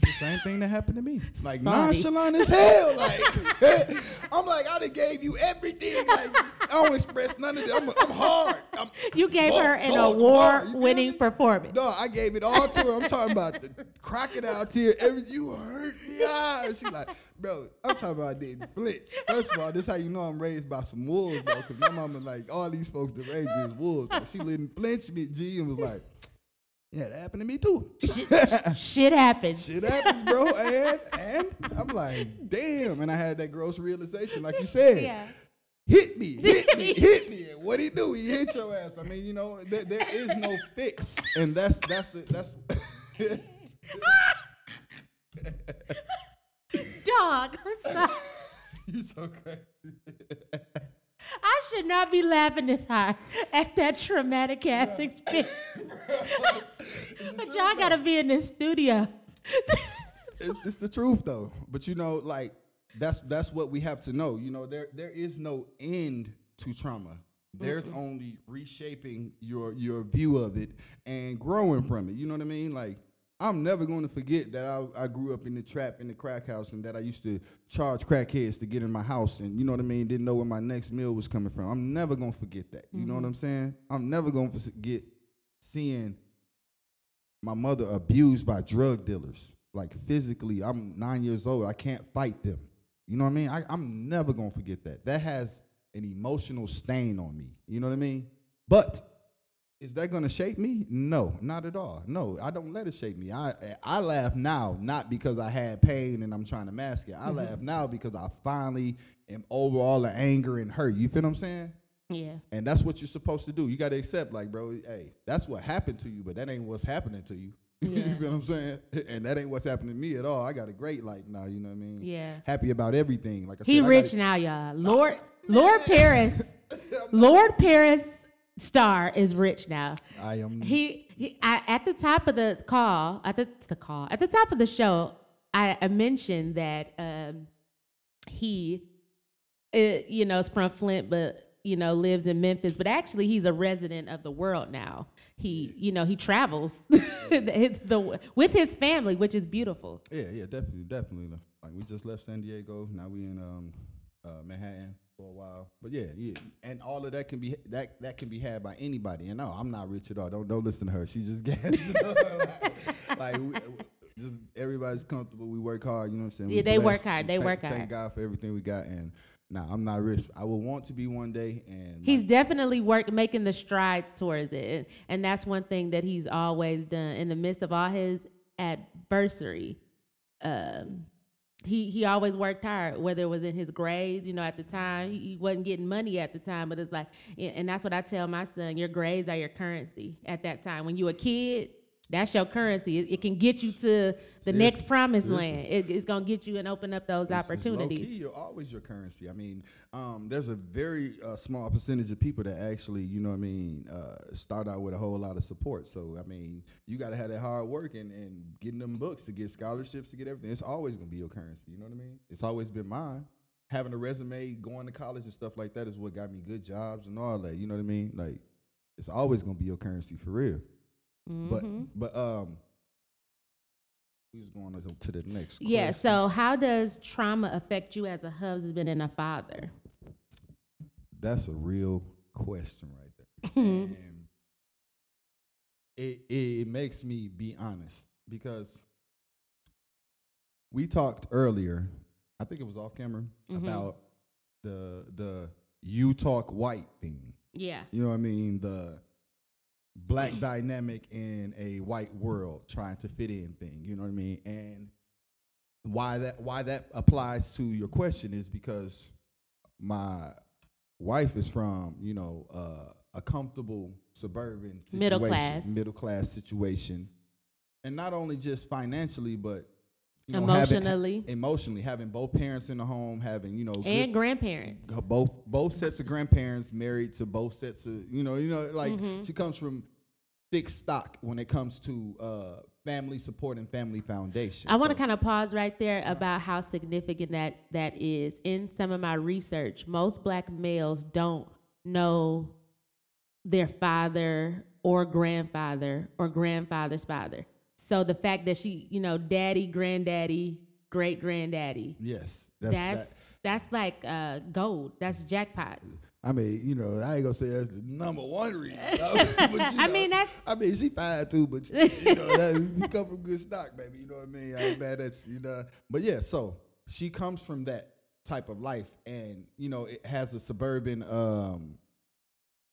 that's the same thing that happened to me. Like Sorry. nonchalant as hell. Like I'm like, I done gave you everything. Like I don't express none of it. I'm, I'm hard. I'm, You gave Bar- her an bar to bar, you feel award-winning performance. no, I gave it all to her. I'm talking about the crocodile tear. Every you hurt me. Ah. And She like, bro, I'm talking about didn't flinch. First of all, this is how you know I'm raised by some wolves, bro. Because my mama like all these folks that raised me as wolves. She didn't flinch me, G, and was like, yeah, that happened to me too. Shit happens. Shit happens, bro. And and I'm like, damn. And I had that gross realization, like you said. Yeah. hit me, hit me, hit me. And what he do? He hit your ass. I mean, you know, there, there is no fix, and that's that's it. That's. Dog, I'm sorry. you so crazy. I should not be laughing this hard at that traumatic ass experience. but y'all gotta be in the studio. it's, it's the truth though. But you know, like that's that's what we have to know. You know, there there is no end to trauma. There's only reshaping your your view of it and growing from it. You know what I mean? Like I'm never going to forget that I, I grew up in the trap in the crack house and that I used to charge crackheads to get in my house and you know what I mean didn't know where my next meal was coming from. I'm never going to forget that. You know what mm-hmm. I'm saying? I'm never going to forget seeing my mother abused by drug dealers. Like physically, I'm nine years old. I can't fight them. You know what I mean? I, I'm never gonna forget that. That has an emotional stain on me. You know what I mean? But is that gonna shape me? No, not at all. No, I don't let it shape me. I I laugh now, not because I had pain and I'm trying to mask it. I mm-hmm. laugh now because I finally am over all the anger and hurt. You feel what I'm saying? Yeah. And that's what you're supposed to do. You got to accept, like, bro, hey, that's what happened to you, but that ain't what's happening to you. Yeah. you feel what I'm saying? And that ain't what's happening to me at all. I got a great life now. You know what I mean? Yeah. Happy about everything. Like I He said, I rich gotta- now, y'all. Lord Lord Paris. Lord Paris Star is rich now. I am. He, he I, at the top of the call, at the, the call, at the top of the show, I, I mentioned that um, he, uh, you know, is from Flint, but you know, lives in Memphis. But actually, he's a resident of the world now. He, you know, he travels the, the- with his family, which is beautiful. yeah, yeah, definitely, definitely. Like we just left San Diego. Now we in um, uh, Manhattan for a while. But yeah, yeah, and all of that can be that that can be had by anybody. And no, I'm not rich at all. Don't don't listen to her. She just it like, like we, just everybody's comfortable. We work hard. You know what I'm saying? We Yeah, they work hard. They Thank- work hard. Thank. God for everything we got. And now I'm not rich. I will want to be one day. And He's my- definitely work making the strides towards it, and, and that's one thing that he's always done in the midst of all his adversity. Um, he he always worked hard, whether it was in his grades. You know, at the time he, he wasn't getting money at the time, but it's like, and and that's what I tell my son: your grades are your currency at that time. When you a kid, that's your currency. It, it can get you to the Seriously, next promised seriously. land. It, it's gonna get you and open up those It's- it's opportunities. low-key, you're always your currency. I mean, um, there's a very uh, small percentage of people that actually, you know what I mean, uh, start out with a whole lot of support. So, I mean, you got to have that hard work and, and getting them books to get scholarships, to get everything. It's always going to be your currency. You know what I mean? It's always been mine. Having a resume, going to college and stuff like that is what got me good jobs and all that. You know what I mean? Like, it's always going to be your currency for real. But, Mhm. but, um, we was going on to the next Yeah. question. So, how does trauma affect you as a husband and a father? That's a real question right there. Mm-hmm. and it, it makes me be honest because we talked earlier, I think it was off camera, Mhm. about the the you talk white thing. Yeah. You know what I mean? The black dynamic in a white world trying to fit in thing. You know what I mean? And why that why that applies to your question is because my wife is from you know uh, a comfortable suburban situation, Middle class. middle class situation, and not only just financially, but you know, Emotionally. having, emotionally having both parents in the home, having you know good- and grandparents. both both sets of grandparents married to both sets of you know you know like Mhm. she comes from thick stock when it comes to uh family support and family foundation. I want to kind of pause right there about how significant that that is. In some of my research, most black males don't know their father or grandfather or grandfather's father. So the fact that she, you know, daddy, granddaddy, great granddaddy, yes that's, that's that, that's like uh, gold. That's jackpot. I mean you know I ain't gonna say that's the number one reason but, you I know, mean, that's I mean she fine too but you know that, you come from good stock baby you know what I mean I ain't mad at you know but yeah so she comes from that type of life and you know it has a suburban um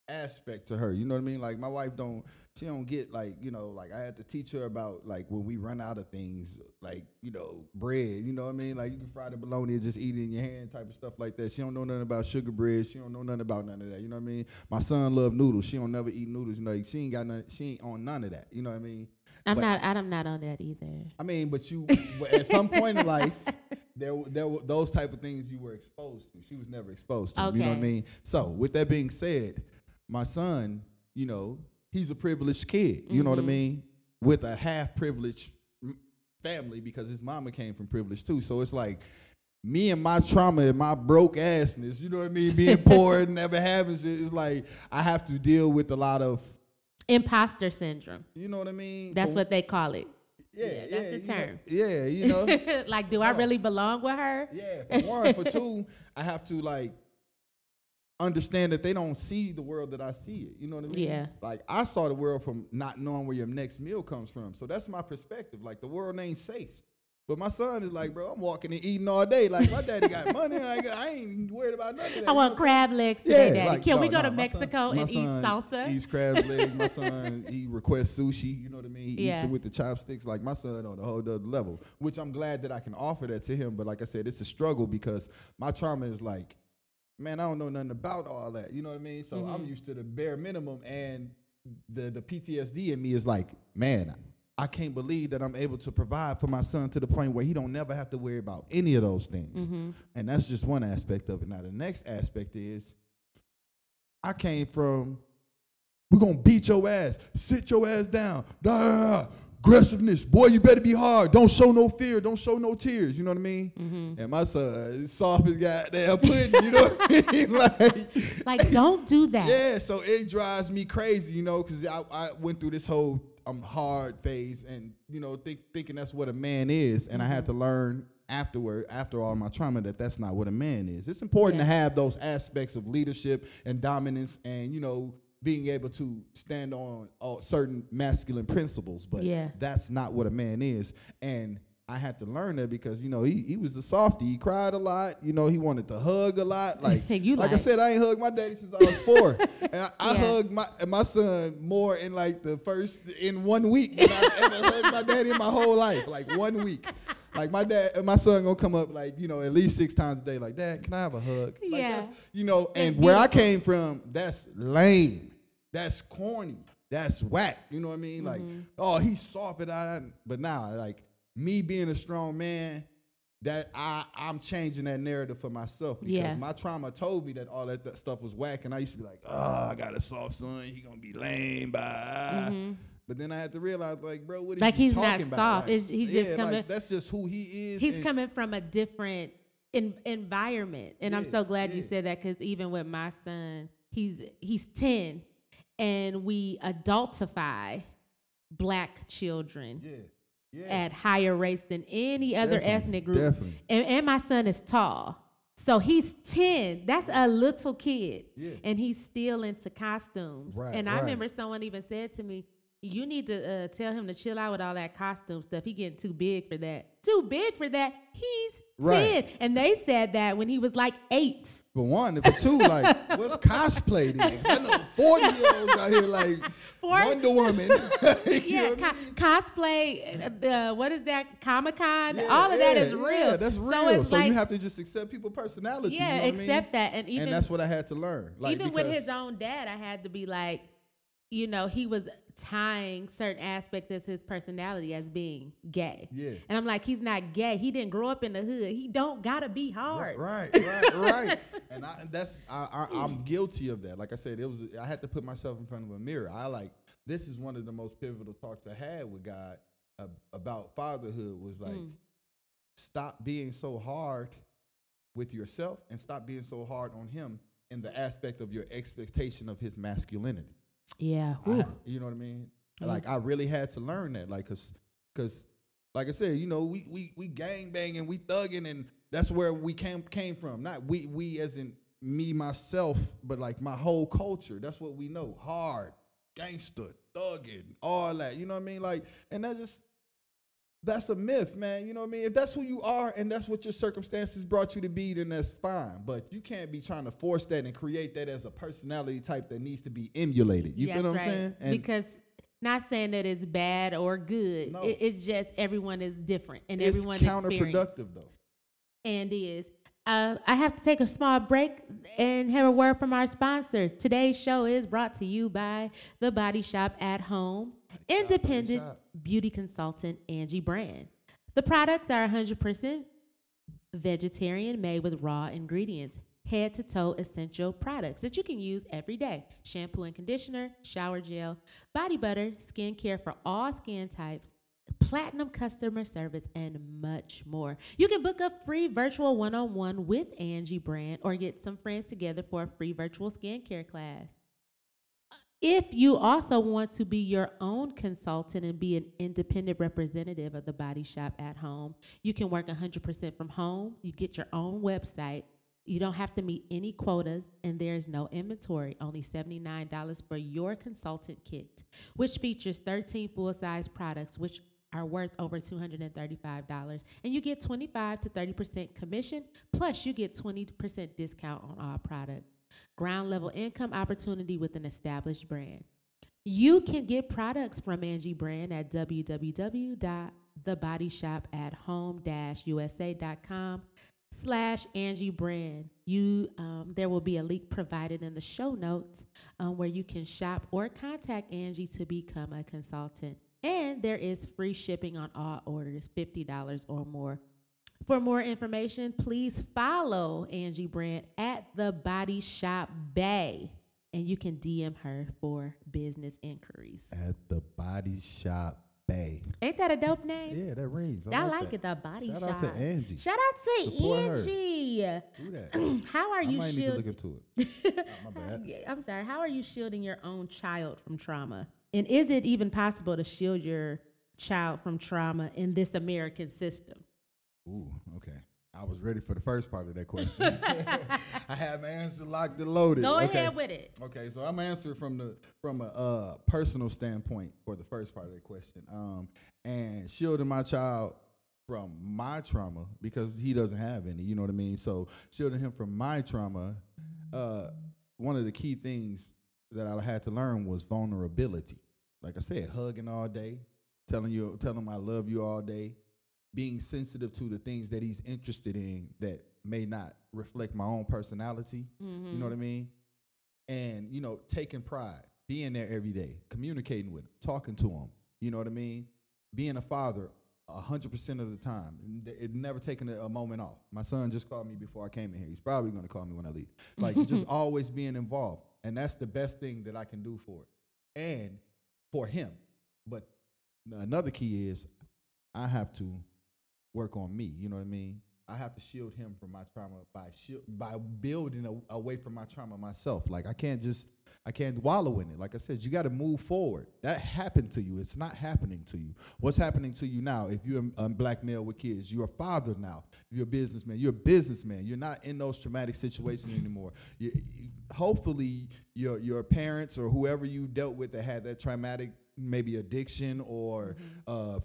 aspect to her. You know what I mean? Like my wife don't she don't get like, you know, like I had to teach her about like when we run out of things, like, you know, bread, you know what I mean? Like you can fry the bologna and just eat it in your hand type of stuff like that. She don't know nothing about sugar bread. She don't know nothing about none of that. You know what I mean? My son love noodles. She don't never eat noodles. You know, she ain't got none she ain't on none of that. You know what I mean? I'm But- not. I'm not on that either. I mean, but you at some point in life, there there were those type of things you were exposed to. She was never exposed to. You know what I mean? So with that being said, my son, you know, he's a privileged kid. You know what I Mhm. mean? With a half privileged family because his mama came from privilege too. So it's like me and my trauma and my broke assness, you know what I mean? Being poor and never having shit, it's like I have to deal with a lot of, Imposter syndrome. you know what I mean? That's For- what they call it. yeah, yeah, that's the you know- term. yeah, you know. like, do I really belong with her? Yeah, for one. For two, I have to like understand that they don't see the world that I see it. You know what I mean? Yeah. Like I saw the world from not knowing where your next meal comes from. So that's my perspective. Like the world ain't safe. But my son is like, bro, I'm walking and eating all day. Like my daddy got money. Like, I ain't worried about nothing. I want crab legs today, Daddy. like, Can we no, go to no, son- Mexico my and eat salsa? Eats crab legs. My son, he requests sushi. You know what I mean? He eats Yeah. it with the chopsticks. Like my son on a whole other level, which I'm glad that I can offer that to him. But like I said, it's a struggle because my trauma is like, man, I don't know nothing about all that. You know what I mean? So I'm Mhm. used to the bare minimum, and the the PTSD in me is like, man. I can't believe that I'm able to provide for my son to the point where he don't never have to worry about any of those things. hmm And that's just one aspect of it. Now the next aspect is I came from we're gonna beat your ass, sit your ass down, da, da, da, aggressiveness. Boy, you better be hard. Don't show no fear, don't show no tears. You know what I mean? hmm And my son is soft as goddamn pudding, you know what I mean? Like, Like, don't do that. yeah, so it drives me crazy, you know, because I, I went through this whole um hard phase and you know think, thinking that's what a man is, and I had to learn afterward, after all my trauma, that that's not what a man is. It's important to have those aspects of leadership and dominance, and you know being able to stand on uh, certain masculine principles, but Yeah. that's not what a man is, and. I had to learn that because you know he, he was a softy. He cried a lot. You know he wanted to hug a lot. Like like I said, I ain't hugged my daddy since I was four. and I, I Yeah. hugged my my son more in like the first in one week than I ever hugged my daddy in my whole life. Like one week. Like my dad, my son gonna come up like you know at least six times a day. Like dad, can I have a hug? Like Yeah. that's, you know, and where I came from, that's lame. That's corny. That's whack. You know what I mean? Like Mhm. oh he's soft, but I. But now like me being a strong man. That I I'm changing that narrative for myself because Yeah. my trauma told me that all that, that stuff was whack, and I used to be like, "Oh, I got a soft son. He gonna be lame, bye." Mhm. But then I had to realize, like, bro, what is Like he he's not talking about? soft. Like, It's- he's just yeah, coming- like, that's just who he is. He's and- coming from a different in, environment, and I'm so glad you said that because even with my son, he's he's ten, and we adultify black children Yeah, yeah, at higher rates than any other Definitely, ethnic group. Definitely. And, and my son is tall, so he's ten. That's a little kid, Yeah. and he's still into costumes. Right, and I right. remember someone even said to me. You need to uh, tell him to chill out with all that costume stuff. He getting too big for that. Too big for that. He's Right. 10. And they said that when he was like eight. For one, and for two, like, what's cosplay then? I know forty year olds out here like For- Wonder Woman. Yeah, know what I co- cosplay, uh, uh, what is that? Comic Con? Yeah, all of that yeah, is real. Yeah, that's real. So, it's like, you have to just accept people's personality. yeah, you know what I mean? accept that. And even, and that's what I had to learn. Like, even with his own dad, I had to be like, you know, he was tying certain aspects of his personality as being gay. Yeah. And I'm like, he's not gay. He didn't grow up in the hood. He don't gotta be hard. Right, right, right. and I, and that's I, I, I'm guilty of that. Like I said, it was I had to put myself in front of a mirror. I like this is one of the most pivotal talks I had with God uh, about fatherhood. Was like Mm. stop being so hard with yourself and stop being so hard on him in the aspect of your expectation of his masculinity. Yeah. I you know what I mean? Yeah. Like I really had to learn that, like, cause, cause, like I said, you know, we we we gang banging, we thugging, and that's where we came came from. Not we we as in me myself, but like my whole culture. That's what we know: hard, gangster, thugging, all that. You know what I mean? Like, and that just that's a myth, man. You know what I mean? If that's who you are and that's what your circumstances brought you to be, then that's fine. But you can't be trying to force that and create that as a personality type that needs to be emulated. You Yes, feel what right. I'm saying? And because not saying that it's bad or good. No. It, it's just everyone is different and it's everyone counterproductive though. and is. Uh, I have to take a small break and have a word from our sponsors. Today's show is brought to you by The Body Shop at Home, independent Shop. Beauty consultant Angie Brand. The products are 100% vegetarian, made with raw ingredients, head to toe essential products that you can use every day shampoo and conditioner, shower gel, body butter, skincare for all skin types, platinum customer service, and much more. You can book a free virtual one on one with Angie Brand or get some friends together for a free virtual skincare class. If you also want to be your own consultant and be an independent representative of the body shop at home, you can work 100% from home. You get your own website. You don't have to meet any quotas, and there is no inventory. Only $79 for your consultant kit, which features 13 full size products, which are worth over $235. And you get 25 to 30% commission, plus, you get 20% discount on all products ground level income opportunity with an established brand. You can get products from Angie Brand at www.thebodyshopathome-usa.com slash Angie Brand. You, um, there will be a link provided in the show notes um, where you can shop or contact Angie to become a consultant. And there is free shipping on all orders, $50 or more. For more information, please follow Angie Brand at the Body Shop Bay, and you can DM her for business inquiries. At the Body Shop Bay. Ain't that a dope name? Yeah, that rings. I, like, that. it, the Body Shout Shop. Shout out to Angie. Shout out to Support her. Angie. Do that. How are you? I might need to look into it. Oh, my bad. I'm sorry. How are you shielding your own child from trauma? And is it even possible to shield your child from trauma in this American system? Ooh, okay. I was ready for the first part of that question. I have my answer locked and loaded. Go okay. ahead with it. Okay, so I'm answering from the from a uh, personal standpoint for the first part of the question. Um, and shielding my child from my trauma because he doesn't have any. You know what I mean? So shielding him from my trauma. Uh, one of the key things that I had to learn was vulnerability. Like I said, hugging all day, telling you, telling him I love you all day, being sensitive to the things that he's interested in that may not reflect my own personality. You know mm-hmm. what I mean? And you know, taking pride, being there every day, communicating with him, talking to him. You know what I mean? Being a father a hundred percent of the time, it never taking a, a moment off. My son just called me before I came in here. He's probably going to call me when I leave. Like just always being involved, and that's the best thing that I can do for it and for him. But another key is I have to work on me. You know what I mean? I have to shield him from my trauma by shield, by building a, away from my trauma myself. Like I can't just I can't wallow in it. Like I said, you got to move forward. That happened to you. It's not happening to you. What's happening to you now? If you're a, black male with kids, you're a father now. You're a businessman. You're a businessman. You're not in those traumatic situations anymore. You, you- hopefully, your your parents or whoever you dealt with that had that traumatic maybe addiction or uh,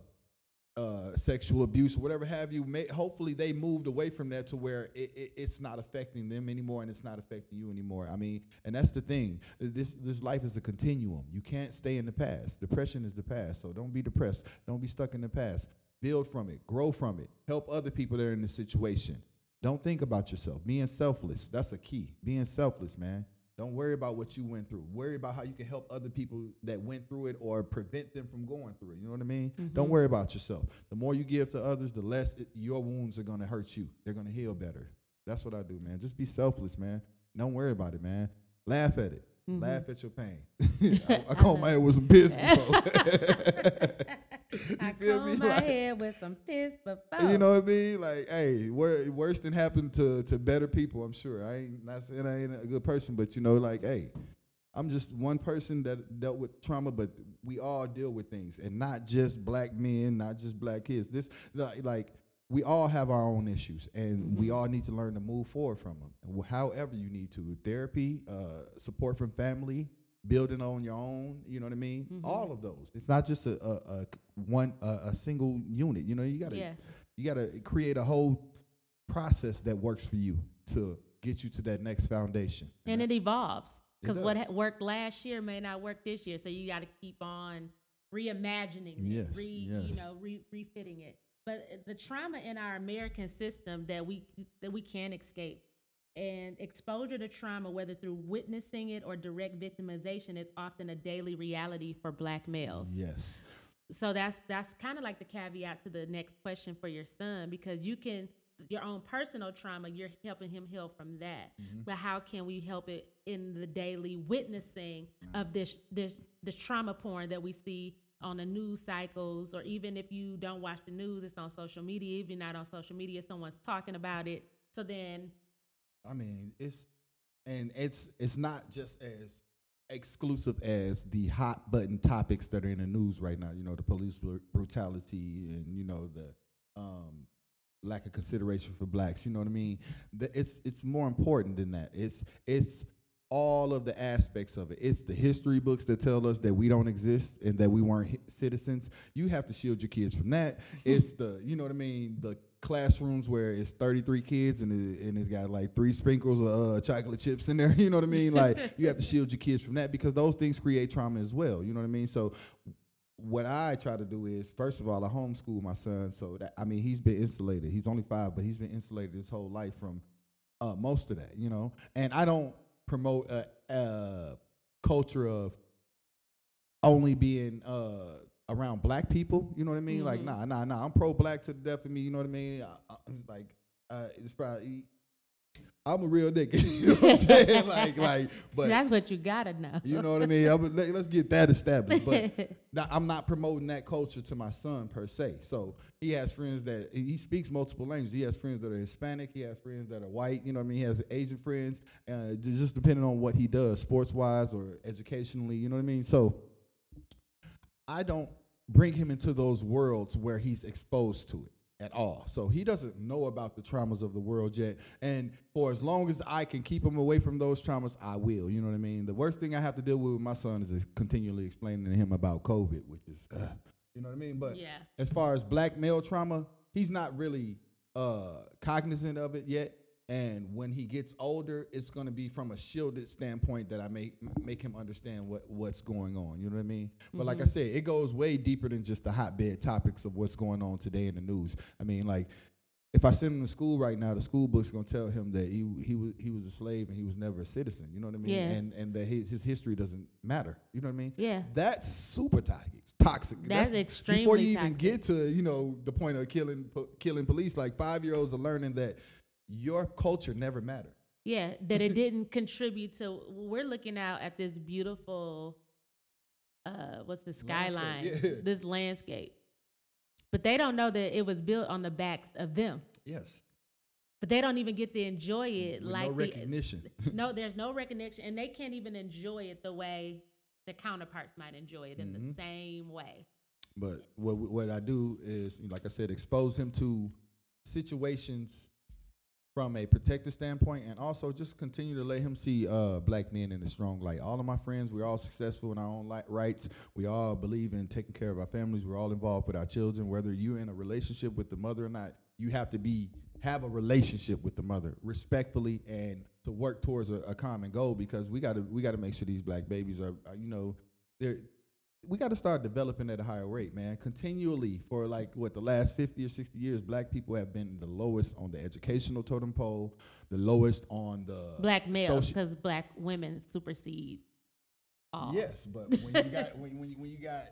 uh, sexual abuse, whatever have you. May, hopefully, they moved away from that to where it, it, it's not affecting them anymore, and it's not affecting you anymore. I mean, and that's the thing. This this life is a continuum. You can't stay in the past. Depression is the past, so don't be depressed. Don't be stuck in the past. Build from it. Grow from it. Help other people that are in the situation. Don't think about yourself. Being selfless. That's a key. Being selfless, man. Don't worry about what you went through. Worry about how you can help other people that went through it or prevent them from going through it. You know what I mean? Mm-hmm. Don't worry about yourself. The more you give to others, the less it, your wounds are going to hurt you. They're going to heal better. That's what I do, man. Just be selfless, man. Don't worry about it, man. Laugh at it. Mm-hmm. Laugh at your pain. I, I called my head with some piss before. I comb my Like- head with some piss before. You know what I mean? Like, hey, wor- worse than happened to to better people. I'm sure. I ain't not saying I ain't a good person, but you know, like, hey, I'm just one person that dealt with trauma, but we all deal with things, and not just black men, not just black kids. This like, we all have our own issues, and we all need to learn to move forward from them. However, you need to therapy, uh, support from family, building on your own. You know what I mean? Mhm. All of those. It's not just a, a, a one a, a single unit. You know, you gotta Yeah. you gotta create a whole process that works for you to get you to that next foundation. And it evolves because what ha- worked last year may not work this year. So you got to keep on reimagining Yes, it, re, you know, re, refitting it. But uh, the trauma in our American system that we that we can't escape, and exposure to trauma, whether through witnessing it or direct victimization, is often a daily reality for Black males yes. so that's that's kind of like the caveat to the next question for your son because you can your own personal trauma you're helping him heal from that Mhm. but how can we help it in the daily witnessing of this this this trauma porn that we see on the news cycles or even if you don't watch the news it's on social media if you're not on social media someone's talking about it so then I mean, it's and it's it's not just as exclusive as the hot button topics that are in the news right now. You know, the police bru- brutality and you know the um, lack of consideration for blacks. You know what I mean? The, it's it's more important than that. It's it's all of the aspects of it. It's the history books that tell us that we don't exist and that we weren't hi- citizens. You have to shield your kids from that. It's the you know what I mean. The classrooms where it's 33 kids and it, and it's got like three sprinkles of uh, chocolate chips in there. You know what I mean? Like you have to shield your kids from that because those things create trauma as well. You know what I mean? So what I try to do is, first of all, I homeschool my son. So that I mean, he's been insulated. He's only five, but he's been insulated his whole life from uh, most of that. You know, and I don't promote a, a culture of only being uh, around black people. You know what I mean? Like, Mhm. nah, nah, nah. I'm pro black to the death of me. You know what I mean? I, I, like, uh, it's probably. I'm a real nigga. you know what I'm saying? like, like, but that's what you gotta know you know what I mean? I'm, let, us get that established. But now, I'm not promoting that culture to my son per se. So he has friends that he speaks multiple languages. He has friends that are Hispanic. He has friends that are white. You know what I mean? He has Asian friends. Uh, just depending on what he does, sports wise or educationally. You know what I mean? So I don't bring him into those worlds where he's exposed to it at all. So he doesn't know about the traumas of the world yet. And for as long as I can keep him away from those traumas, I will. You know what I mean? The worst thing I have to deal with with my son is continually explaining to him about COVID, which is, uh, you know what I mean? But yeah as far as black male trauma, he's not really uh, cognizant of it yet. And when he gets older, it's going to be from a shielded standpoint that I make make him understand what what's going on. You know what I mean? But like I mm-hmm. said, it goes way deeper than just the hotbed topics of what's going on today in the news. I mean, like if I send him to school right now, the school book's gonna tell him that he he was he was a slave and he was never a citizen. You know what I mean? Yeah. And and that his, his history doesn't matter. You know what I mean? yeah That's super toxic. Toxic. That's extremely Before you even get to you know the point of killing po- killing police, like five year olds are learning that your culture never mattered. Yeah, that it didn't contribute to. We're looking out at this beautiful, uh, what's the skyline? yeah. This landscape, but they don't know that it was built on the backs of them. Yes. But they don't even get to enjoy it With like no the- recognition. no, there's no recognition, and they can't even enjoy it the way the counterparts might enjoy it in the Mhm. same way. But what what I do is, like I said, expose him to situations from a protective standpoint, and also just continue to let him see uh, black men in a strong light. All of my friends, we're all successful in our own li- rights. We all believe in taking care of our families. We're all involved with our children. Whether you're in a relationship with the mother or not, you have to be have a relationship with the mother respectfully and to work towards a, a common goal because we got to we got to make sure these black babies are, are you know they're we got to start developing at a higher rate, man. Continually for like what the last 50 or 60 years, black people have been the lowest on the educational totem pole, the lowest on the Black males, soci- because black women supersede all. Yes, but when you got when, when, you, when you got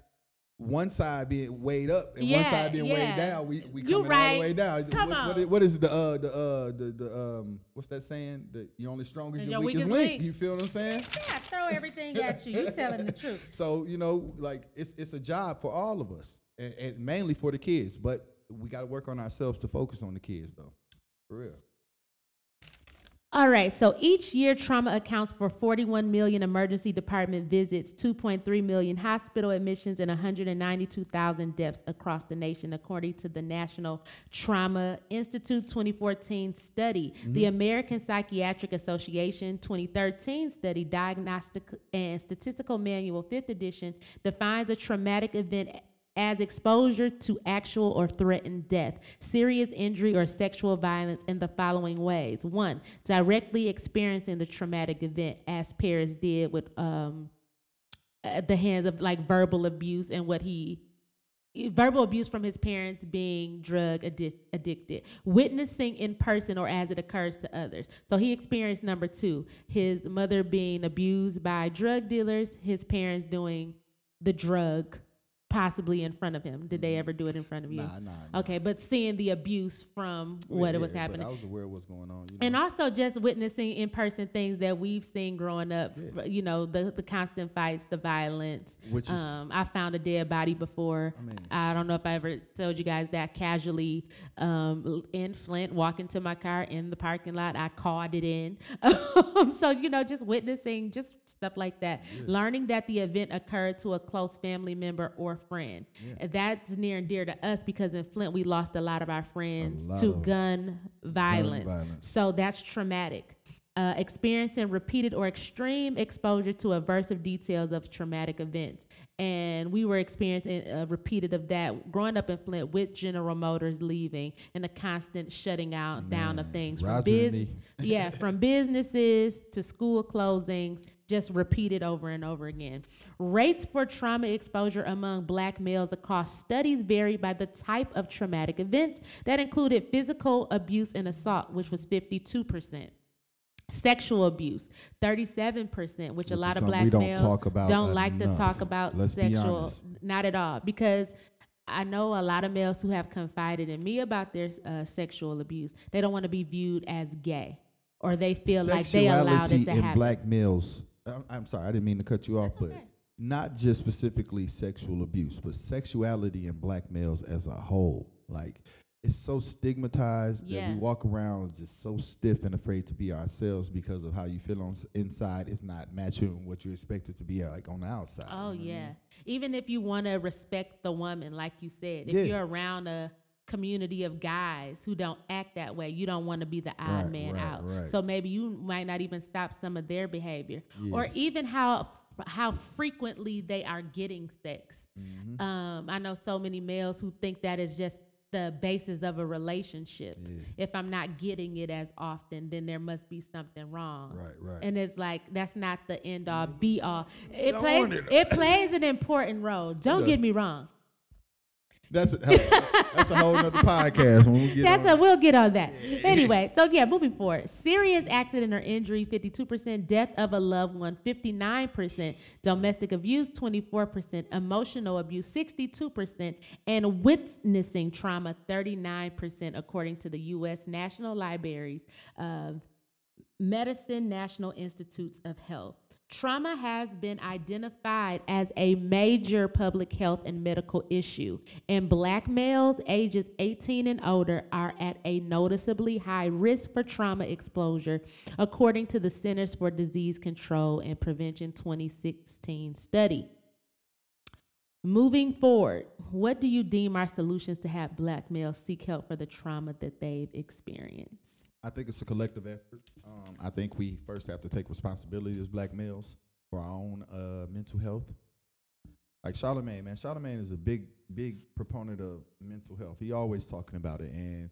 one side being weighed up and one side being yeah. weighed down, we we coming all the way down. Come what, on. What is, what is the uh the uh the, the um what's that saying? The you're only strong as your, your weakest, weakest link. link. You feel what I'm saying? Yeah, throw everything at you. You're telling the truth. So you know, like it's it's a job for all of us, and, and mainly for the kids. But we got to work on ourselves to focus on the kids, though, for real. All right, so each year trauma accounts for 41 million emergency department visits, 2.3 million hospital admissions, and 192,000 deaths across the nation, according to the National Trauma Institute 2014 study. Mm-hmm. The American Psychiatric Association 2013 study, Diagnostic and Statistical Manual, 5th edition, defines a traumatic event as exposure to actual or threatened death, serious injury, or sexual violence in the following ways. One, directly experiencing the traumatic event, as Paris did with um, at the hands of like verbal abuse and what he verbal abuse from his parents being drug addic- addicted witnessing in person or as it occurs to others so he experienced number two his mother being abused by drug dealers his parents doing the drug possibly in front of him did they ever do it in front of you Nah, nah. nah. okay but seeing the abuse from Yeah, what it was happening I was aware of what's going on. You and also just witnessing in person things that we've seen growing up, Yeah. you know, the the constant fights, the violence. Which is- um, I found a dead body before. I mean, I don't know if I ever told you guys that casually um, in Flint, walking to my car in the parking lot, I called it in. So you know, just witnessing just stuff like that, learning that the event occurred to a close family member or friend. And That's near and dear to us because in Flint we lost a lot of our friends to gun violence. violence. So that's traumatic. Uh, experiencing repeated or extreme exposure to aversive details of traumatic events. And we were experiencing uh, repeated of that growing up in Flint with General Motors leaving and the constant shutting out down of things from biz- yeah, from businesses to school closings, just repeated over and over again. Rates for trauma exposure among black males across studies varied by the type of traumatic events that included physical abuse and assault, which was 52%. Sexual abuse, 37%, which, Which a lot of black don't males about don't like to talk about Let's sexual, not at all, because I know a lot of males who have confided in me about their uh, sexual abuse. They don't want to be viewed as gay, or they feel like they allowed it Sexuality to in happen. black males. I'm, I'm sorry, I didn't mean to cut you off, That's but not just specifically sexual abuse, but sexuality in black males as a whole. Like it's so stigmatized that we walk around just so stiff and afraid to be ourselves because of how you feel on s- inside. is not matching what you expect it to be uh, like on the outside. you know Oh I mean? yeah. Even if you want to respect the woman, like you said, if Yeah. you're around a community of guys who don't act that way, you don't want to be the odd Right, man right, out. right. So maybe you might not even stop some of their behavior, or even how how frequently they are getting sex. Mhm. Um, I know so many males who think that is just the basis of a relationship. Yeah. If I'm not getting it as often, then there must be something wrong. Right, right. And it's like that's not the end all be all. It Don't plays it. it plays an important role. Don't get me wrong. That's a, that's a whole nother podcast when we get That's on. a we'll get on that. Anyway, so yeah, moving forward. Serious accident or injury, 52%, death of a loved one, 59%, domestic abuse, 24%, emotional abuse, 62%, and witnessing trauma, 39%, according to the U.S. National Libraries of Medicine National Institutes of Health. Trauma has been identified as a major public health and medical issue, and black males ages 18 and older are at a noticeably high risk for trauma exposure, according to the Centers for Disease Control and Prevention 2016 study. Moving forward, what do you deem are solutions to have black males seek help for the trauma that they've experienced? I think it's a collective effort. Um, I think we first have to take responsibility as black males for our own uh, mental health. Like Charlemagne, man, Charlemagne is a big, big proponent of mental health. He always talking about it, and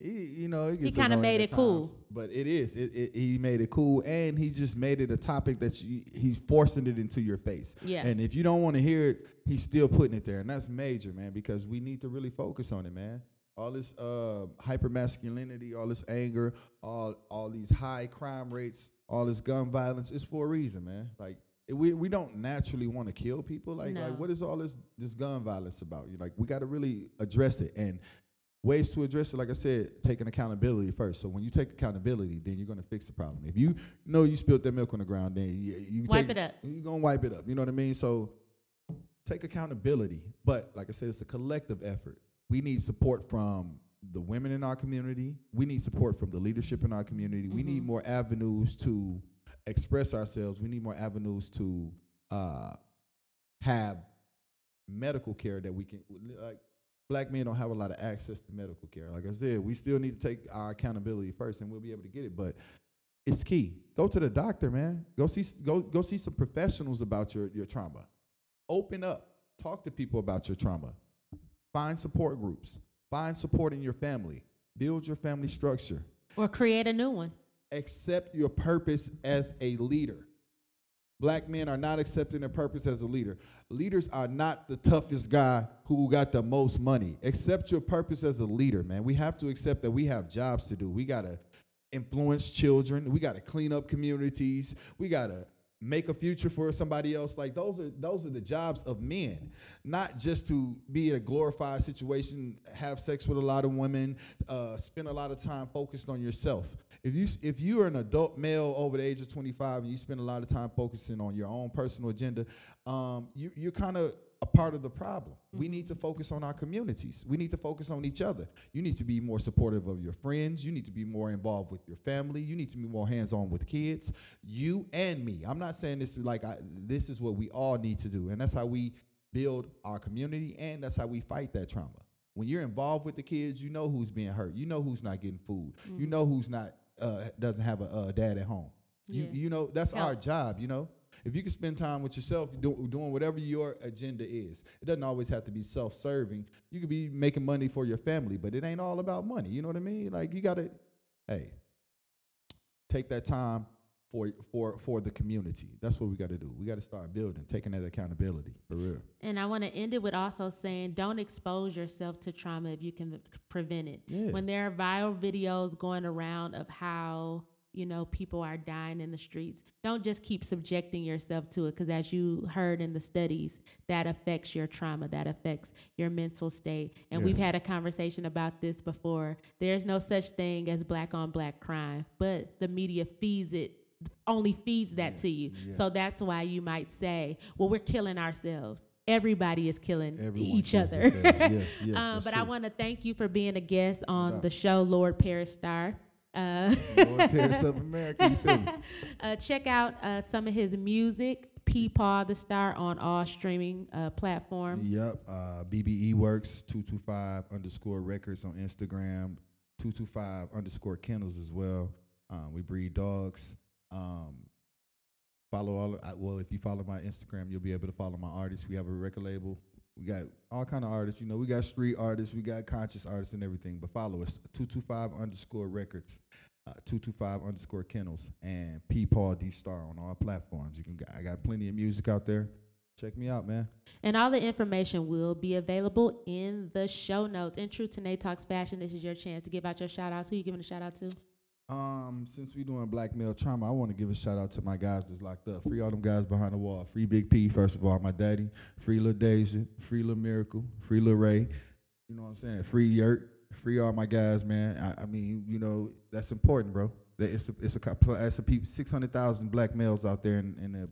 he, you know, he gets kinda made it cool. but it is. It, it, he made it cool, and he just made it a topic that you, he's forcing it into your face. Yeah. And if you don't want to hear it, he's still putting it there, and that's major, man, because we need to really focus on it, man. All this uh, hyper masculinity, all this anger, all all these high crime rates, all this gun violence, is for a reason, man. Like it- we we don't naturally want to kill people. Like No. like what is all this this gun violence about? You like we got to really address it and. Ways to address it, like I said, taking accountability first. So when you take accountability, then you're gonna fix the problem. If you know you spilled that milk on the ground, then you, you Wipe take- it up. You're gonna wipe it up. You know what I mean? So take accountability. But like I said, it's a collective effort. We need support from the women in our community. We need support from the leadership in our community. We need Mhm. more avenues to express ourselves. We need more avenues to uh, have medical care that we can like. Black men don't have a lot of access to medical care. Like I said, we still need to take our accountability first, and we'll be able to get it. But it's key. Go to the doctor, man. Go see go go see some professionals about your your trauma. Open up. Talk to people about your trauma. Find support groups. Find support in your family. Build your family structure. Or create a new one. Accept your purpose as a leader. Black men are not accepting their purpose as a leader. Leaders are not the toughest guy who got the most money. Accept your purpose as a leader, man. We have to accept that we have jobs to do. We got to influence children. We got to clean up communities. We got to make a future for somebody else. Like those are those are the jobs of men, not just to be in a glorified situation, have sex with a lot of women, uh, spend a lot of time focused on yourself. If you if you are an adult male over the age of 25 and you spend a lot of time focusing on your own personal agenda, um, you, you're kind of part of the problem. We need to focus on our communities. We need to focus on each other. You need to be more supportive of your friends. You need to be more involved with your family. You need to be more hands-on with kids. You and me. I'm not saying this is like I, this is what we all need to do, and that's how we build our community, and that's how we fight that trauma. When you're involved with the kids, you know who's being hurt. You know who's not getting food. You know who's not uh, doesn't have a uh, dad at home. You Yeah. you know that's our job. You know if you can spend time with yourself do, doing whatever your agenda is. It doesn't always have to be self-serving. You could be making money for your family but it ain't all about money. You know what i mean? Like you gotta hey take that time for for for the community. That's what we got to do. We got to start building taking that accountability for real. And I want to end it with also saying don't expose yourself to trauma if you can prevent it. Yeah. When there are viral videos going around of how, you know, people are dying in the streets, don't just keep subjecting yourself to it because as you heard in the studies, that affects your trauma, that affects your mental state. And we've had a conversation about this before. There's no such thing as black on black crime, but the media feeds it only feeds that to you. yeah. So that's why you might say, well, we're killing ourselves. Everybody is killing Everyone each other. Yes, yes, um, but I want to thank you for being a guest on doubt. the show, Lord Paris Star. Uh, America, uh, check out uh, some of his music, Peepaw the Star, on all streaming uh, platforms. Yep. Uh, BBE Works, 225 underscore records on Instagram, 225 underscore kennels as well. Um, we breed dogs. Um, follow all, well, if you follow my Instagram, you'll be able to follow my artists. We have a record label. We got all kind of artists. You know, we got street artists, we got conscious artists and everything. But follow us, 225 underscore records. Uh, 225 underscore kennels and P Paul D Star on all platforms. You can I got plenty of music out there. Check me out, man. And all the information will be available in the show notes. In true Tanae Talks Fashion, this is your chance to give out your shout outs. Who you giving a shout out to? Um, since we doing black male trauma, I want to give a shout out to my guys that's locked up. Free all them guys behind the wall. Free Big P, first of all, my daddy. Free Lil Deja. Free Lil Miracle. Free Lil Ray. You know what I'm saying? Free Yurt. Free all my guys, man. I, I mean, you know, that's important, bro. That It's a, it's a, couple- it's a people, 600,000 black males out there in, in the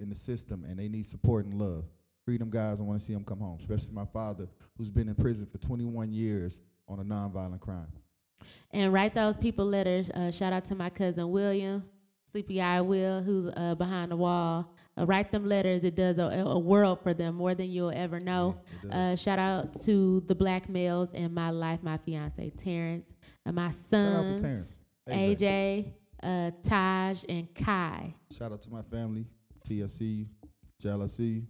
in the system, and they need support and love. Free them guys. I want to see them come home, especially my father, who's been in prison for 21 years on a nonviolent crime. And write those people letters. Uh, shout out to my cousin William, Sleepy Eye Will, who's uh, behind the wall. Uh, write them letters. It does a, a world for them, more than you'll ever know. does. uh, shout out to the black males in my life, my fiance Terrence, and my Shout out sons, Terrence. AJ, uh, Taj, and Kai. Shout out to my family, TSC, JLC.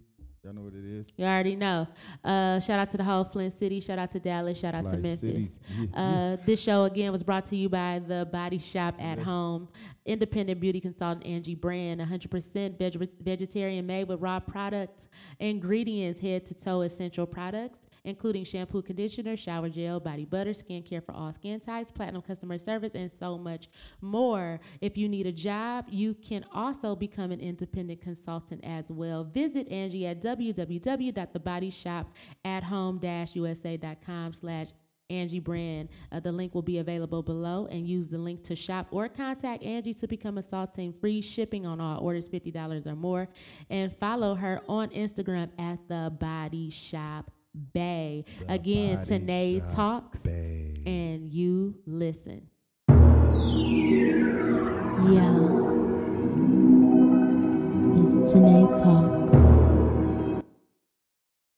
Y'all know what it is. You already know. Uh, shout out to the whole Flint City. Shout out to Dallas. Shout out to Memphis. Yeah. Uh, this show again was brought to you by the Body Shop at Yes. Home, independent beauty consultant Angie Brand, 100% veg- vegetarian, made with raw products, ingredients, head to toe essential products, including shampoo, conditioner, shower gel, body butter, skincare for all skin types, platinum customer service, and so much more. If you need a job, you can also become an independent consultant as well. Visit Angie at www.thebodyshopathome-usa.com slash Angie Brand. Uh, the link will be available below and use the link to shop or contact Angie to become a salting free shipping on all orders $50 or more. And follow her on Instagram at the Body Shop Bay. The Again, Body Tanae talks Bay. and you listen. Yo, it's Tanae Talk.